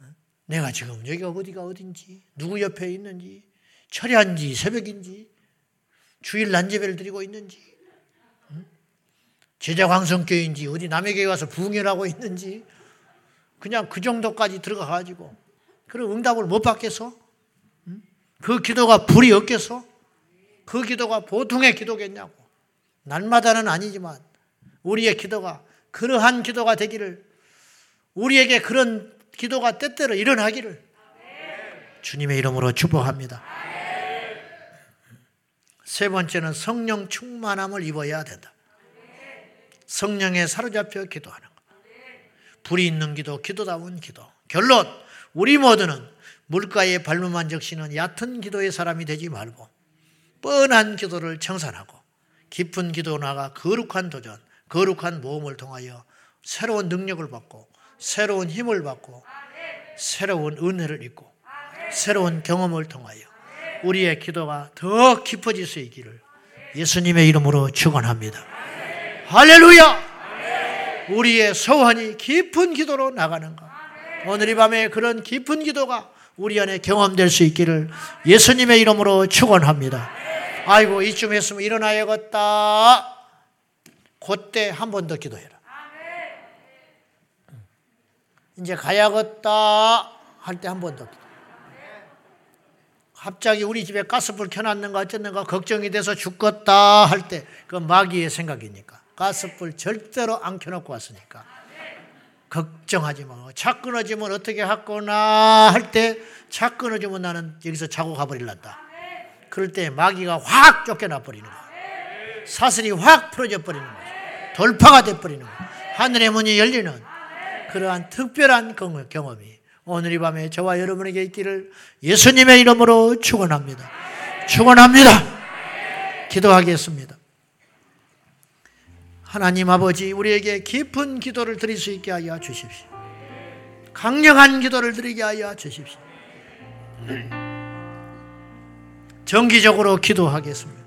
어? 내가 지금 여기가 어디가 어딘지, 누구 옆에 있는지, 철야인지 새벽인지, 주일 난제배를 드리고 있는지, 제자 광성교인지 어디 남의 교회 가서 부흥회하고 있는지 그냥 그 정도까지 들어가 가지고 그런 응답을 못 받겠어? 그 기도가 불이 없겠어? 그 기도가 보통의 기도겠냐고. 날마다는 아니지만 우리의 기도가 그러한 기도가 되기를 우리에게 그런 기도가 때때로 일어나기를 주님의 이름으로 축복합니다. 세 번째는 성령 충만함을 입어야 된다. 성령에 사로잡혀 기도하는 것. 불이 있는 기도, 기도다운 기도. 결론, 우리 모두는 물가에 발로만 적시는 얕은 기도의 사람이 되지 말고 뻔한 기도를 청산하고 깊은 기도 나가 거룩한 도전, 거룩한 모험을 통하여 새로운 능력을 받고 새로운 힘을 받고 새로운 은혜를 입고 새로운 경험을 통하여 우리의 기도가 더 깊어질 수 있기를 예수님의 이름으로 축원합니다. 할렐루야! 우리의 소원이 깊은 기도로 나가는 것. 오늘 이 밤에 그런 깊은 기도가 우리 안에 경험될 수 있기를 예수님의 이름으로 축원합니다. 아이고 이쯤 했으면 일어나야겠다. 그때 한 번 더 기도해라. 이제 가야겠다 할 때 한 번 더. 갑자기 우리 집에 가스불 켜놨는가 어쨌는가 걱정이 돼서 죽겠다 할 때 그 마귀의 생각이니까 가스불 절대로 안 켜놓고 왔으니까 걱정하지 마. 차 끊어지면 어떻게 하거나 할 때 차 끊어지면 나는 여기서 자고 가버릴란다. 그럴 때 마귀가 확 쫓겨나 버리는 거야. 사슬이 확 풀어져 버리는 거야. 돌파가 돼 버리는 거야. 하늘의 문이 열리는 그러한 특별한 경험이 오늘 이 밤에 저와 여러분에게 있기를 예수님의 이름으로 축원합니다. 축원합니다. 기도하겠습니다. 하나님 아버지 우리에게 깊은 기도를 드릴 수 있게 하여 주십시오. 강력한 기도를 드리게 하여 주십시오. 정기적으로 기도하겠습니다.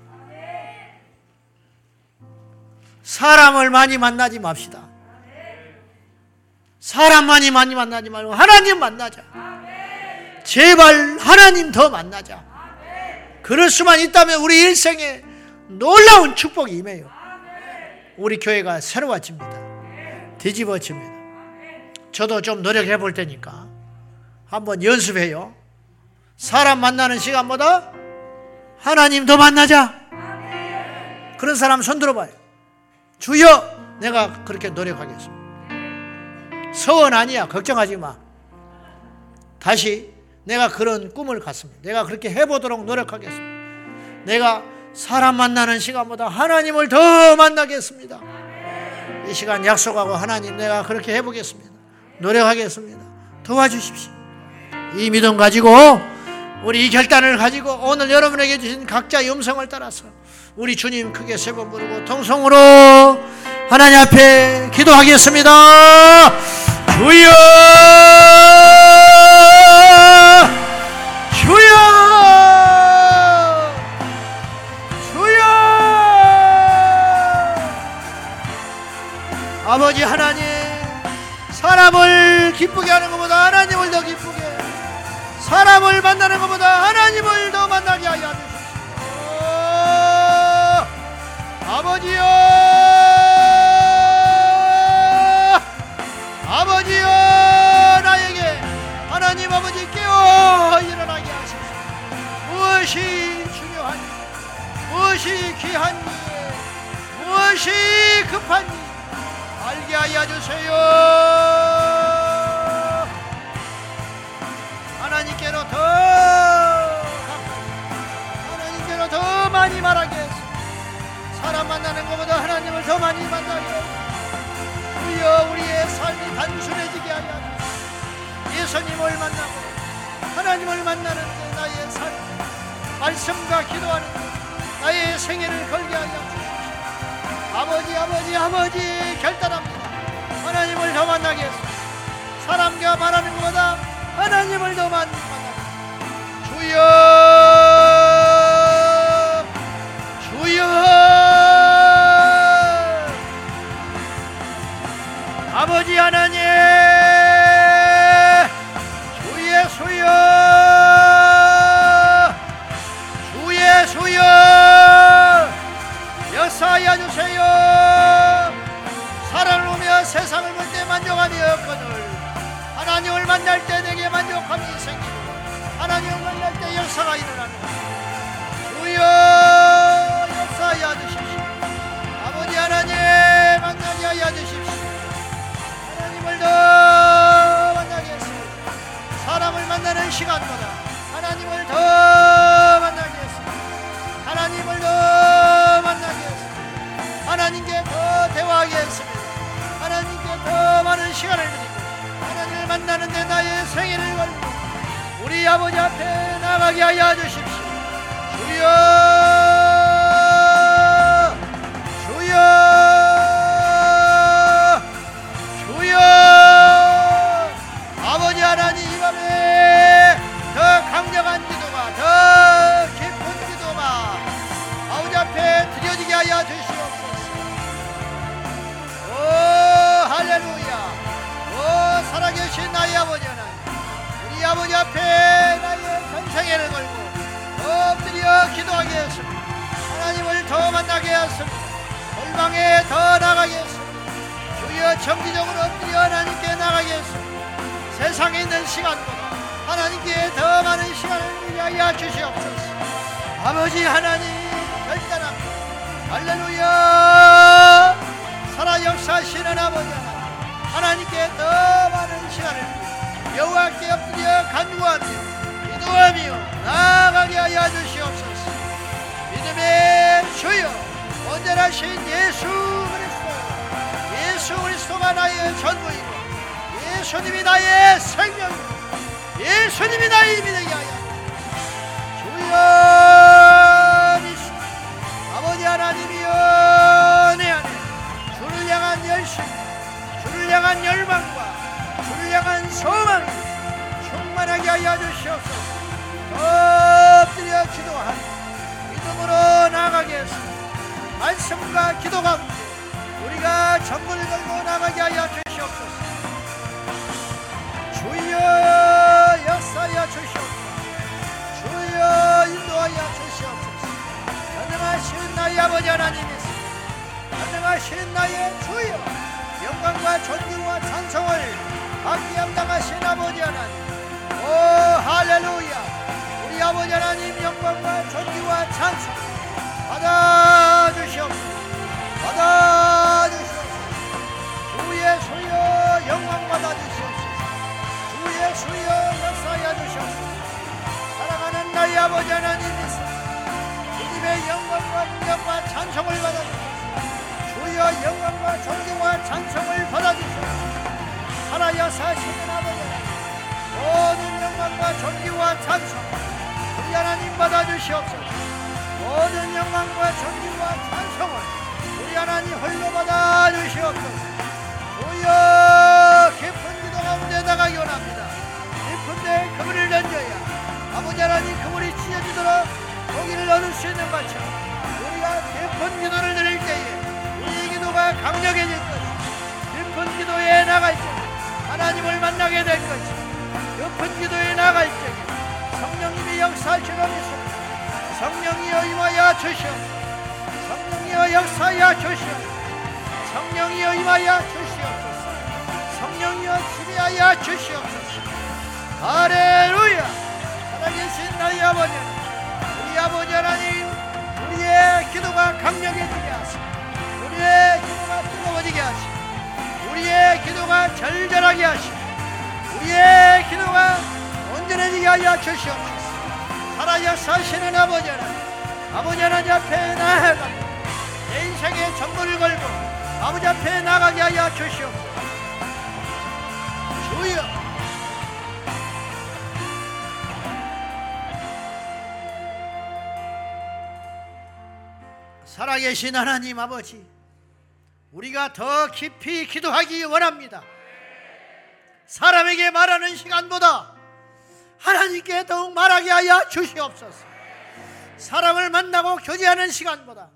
사람을 많이 만나지 맙시다. 사람만이 많이 만나지 말고 하나님 만나자. 제발 하나님 더 만나자. 그럴 수만 있다면 우리 일생에 놀라운 축복이 임해요. 우리 교회가 새로워집니다. 뒤집어집니다. 저도 좀 노력해 볼 테니까 한번 연습해요. 사람 만나는 시간보다 하나님 더 만나자. 그런 사람 손 들어봐요. 주여, 내가 그렇게 노력하겠습니다. 서원 아니야. 걱정하지 마. 다시 내가 그런 꿈을 갖습니다. 내가 그렇게 해보도록 노력하겠습니다. 내가 사람 만나는 시간보다 하나님을 더 만나겠습니다. 이 시간 약속하고 하나님 내가 그렇게 해보겠습니다. 노력하겠습니다. 도와주십시오. 이 믿음 가지고 우리 이 결단을 가지고 오늘 여러분에게 주신 각자의 음성을 따라서 우리 주님 크게 세 번 부르고 통성으로 하나님 앞에 기도하겠습니다. 찾아주도록 거기를 얻을 수 있는 것처럼 우리가 깊은 기도를 드릴 때에 이 기도가 강력해질 것이 깊은 기도에 나갈 때 하나님을 만나게 될 것이 깊은 기도에 나갈 때 성령님이 역사하시는 있습니다. 성령이여 임하여 주시옵소서. 성령이여 역사하여 주시옵소서. 성령이여 임하여 주시옵소서. 성령이여 지배하여 주시옵소서. 할렐루야! 살아계신 너희 아버지 우리 아버지 하나님 우리의 기도가 강력해지게 하시고 우리의 기도가 뜨거워지게 하시고 우리의 기도가 절절하게 하시고 우리의 기도가 온전해지게 하여 주시옵소서. 살아야 사시는 아버지 하나님 아버지 하나님 앞에 나아가 내 인생의 전부를 걸고 아버지 앞에 나가게 하여 주시옵소서. 주여! 살아계신 하나님 아버지, 우리가 더 깊이 기도하기 원합니다. 사람에게 말하는 시간보다 하나님께 더욱 말하게 하여 주시옵소서. 사람을 만나고 교제하는 시간보다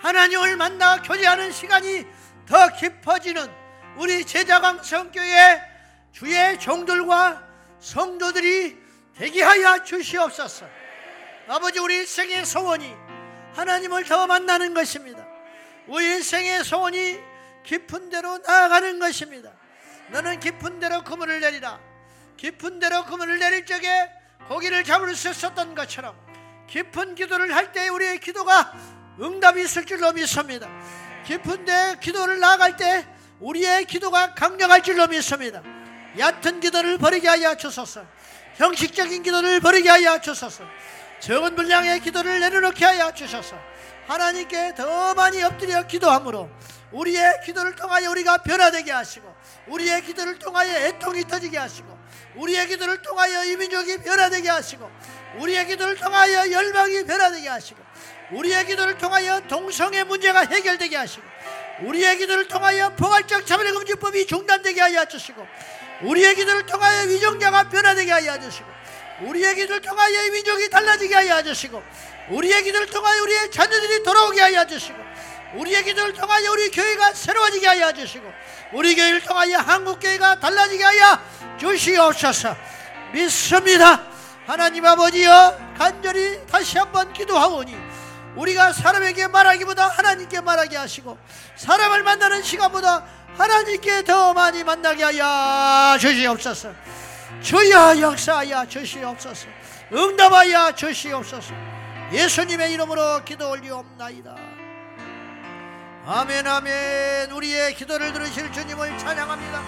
하나님을 만나 교제하는 시간이 더 깊어지는 우리 제자광성교회 주의 종들과 성도들이 대기하여 주시옵소서. 아버지 우리 생애 소원이 하나님을 더 만나는 것입니다. 우리 인생의 소원이 깊은 데로 나아가는 것입니다. 너는 깊은 데로 그물을 내리라. 깊은 데로 그물을 내릴 적에 고기를 잡을 수 있었던 것처럼 깊은 기도를 할 때 우리의 기도가 응답이 있을 줄로 믿습니다. 깊은 데 기도를 나아갈 때 우리의 기도가 강력할 줄로 믿습니다. 얕은 기도를 버리게 하여 주소서. 형식적인 기도를 버리게 하여 주소서. 적은 분량의 기도를 내려놓게 하여 주소서. 하나님께 더 많이 엎드려 기도함으로 우리의 기도를 통하여 우리가 변화되게 하시고 우리의 기도를 통하여 애통이 터지게 하시고 우리의 기도를 통하여 이민족이 변화되게 하시고 우리의 기도를 통하여 열방이 변화되게 하시고 우리의 기도를 통하여 동성의 문제가 해결되게 하시고 우리의 기도를 통하여 포괄적 차별금지법이 중단되게 하여 주시고 우리의 기도를 통하여 위정자가 변화되게 하여 주시고 우리의 기도를 통하여 이 민족이 달라지게 하여 주시고 우리의 기도를 통하여 우리의 자녀들이 돌아오게 하여 주시고 우리의 기도를 통하여 우리 교회가 새로워지게 하여 주시고 우리 교회를 통하여 한국 교회가 달라지게 하여 주시옵소서. 믿습니다. 하나님 아버지여 간절히 다시 한번 기도하오니 우리가 사람에게 말하기보다 하나님께 말하게 하시고 사람을 만나는 시간보다 하나님께 더 많이 만나게 하여 주시옵소서 주여 역사하여 주시옵소서. 응답하여 주시옵소서. 예수님의 이름으로 기도 올리옵나이다. 아멘 아멘. 우리의 기도를 들으실 주님을 찬양합니다.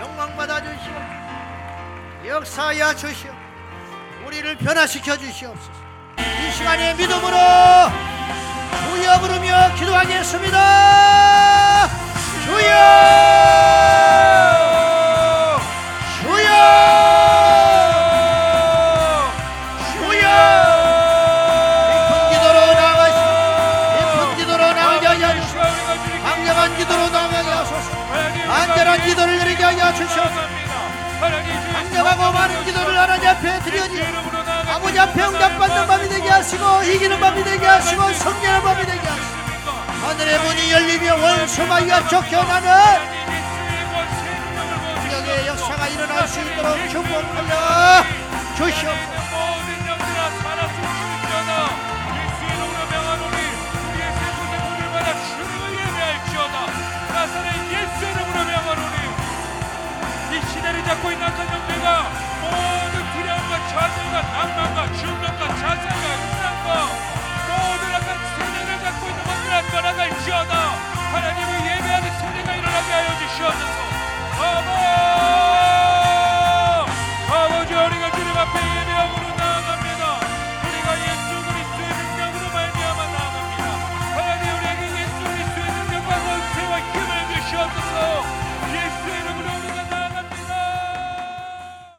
영광 받아 주시고 역사하여 주시오. 우리를 변화시켜 주시옵소서. 이 시간에 믿음으로 주여 부르며 기도하겠습니다. 주여 아버지 앞에 응답받는 밤이 되게 하시고 이기는 밤이 되게 하시고 성령의 밤이 되게 하시고. 하늘의 문이 열리며 원수마귀가 쫓겨나는 영의 역사가 일어날 수 있도록 축복하여 주시옵소서. 나사렛 예수 이름으로 명하노니 이 시대를 잡고 있는 모든 두려움과 좌절과 낭만과 중망과 자살과 음란과 모든 악한 세대를 잡고 있는 것들아 떠나갈지어다 하나님을 예배하는 세대가 일어나게 하여 주시옵소서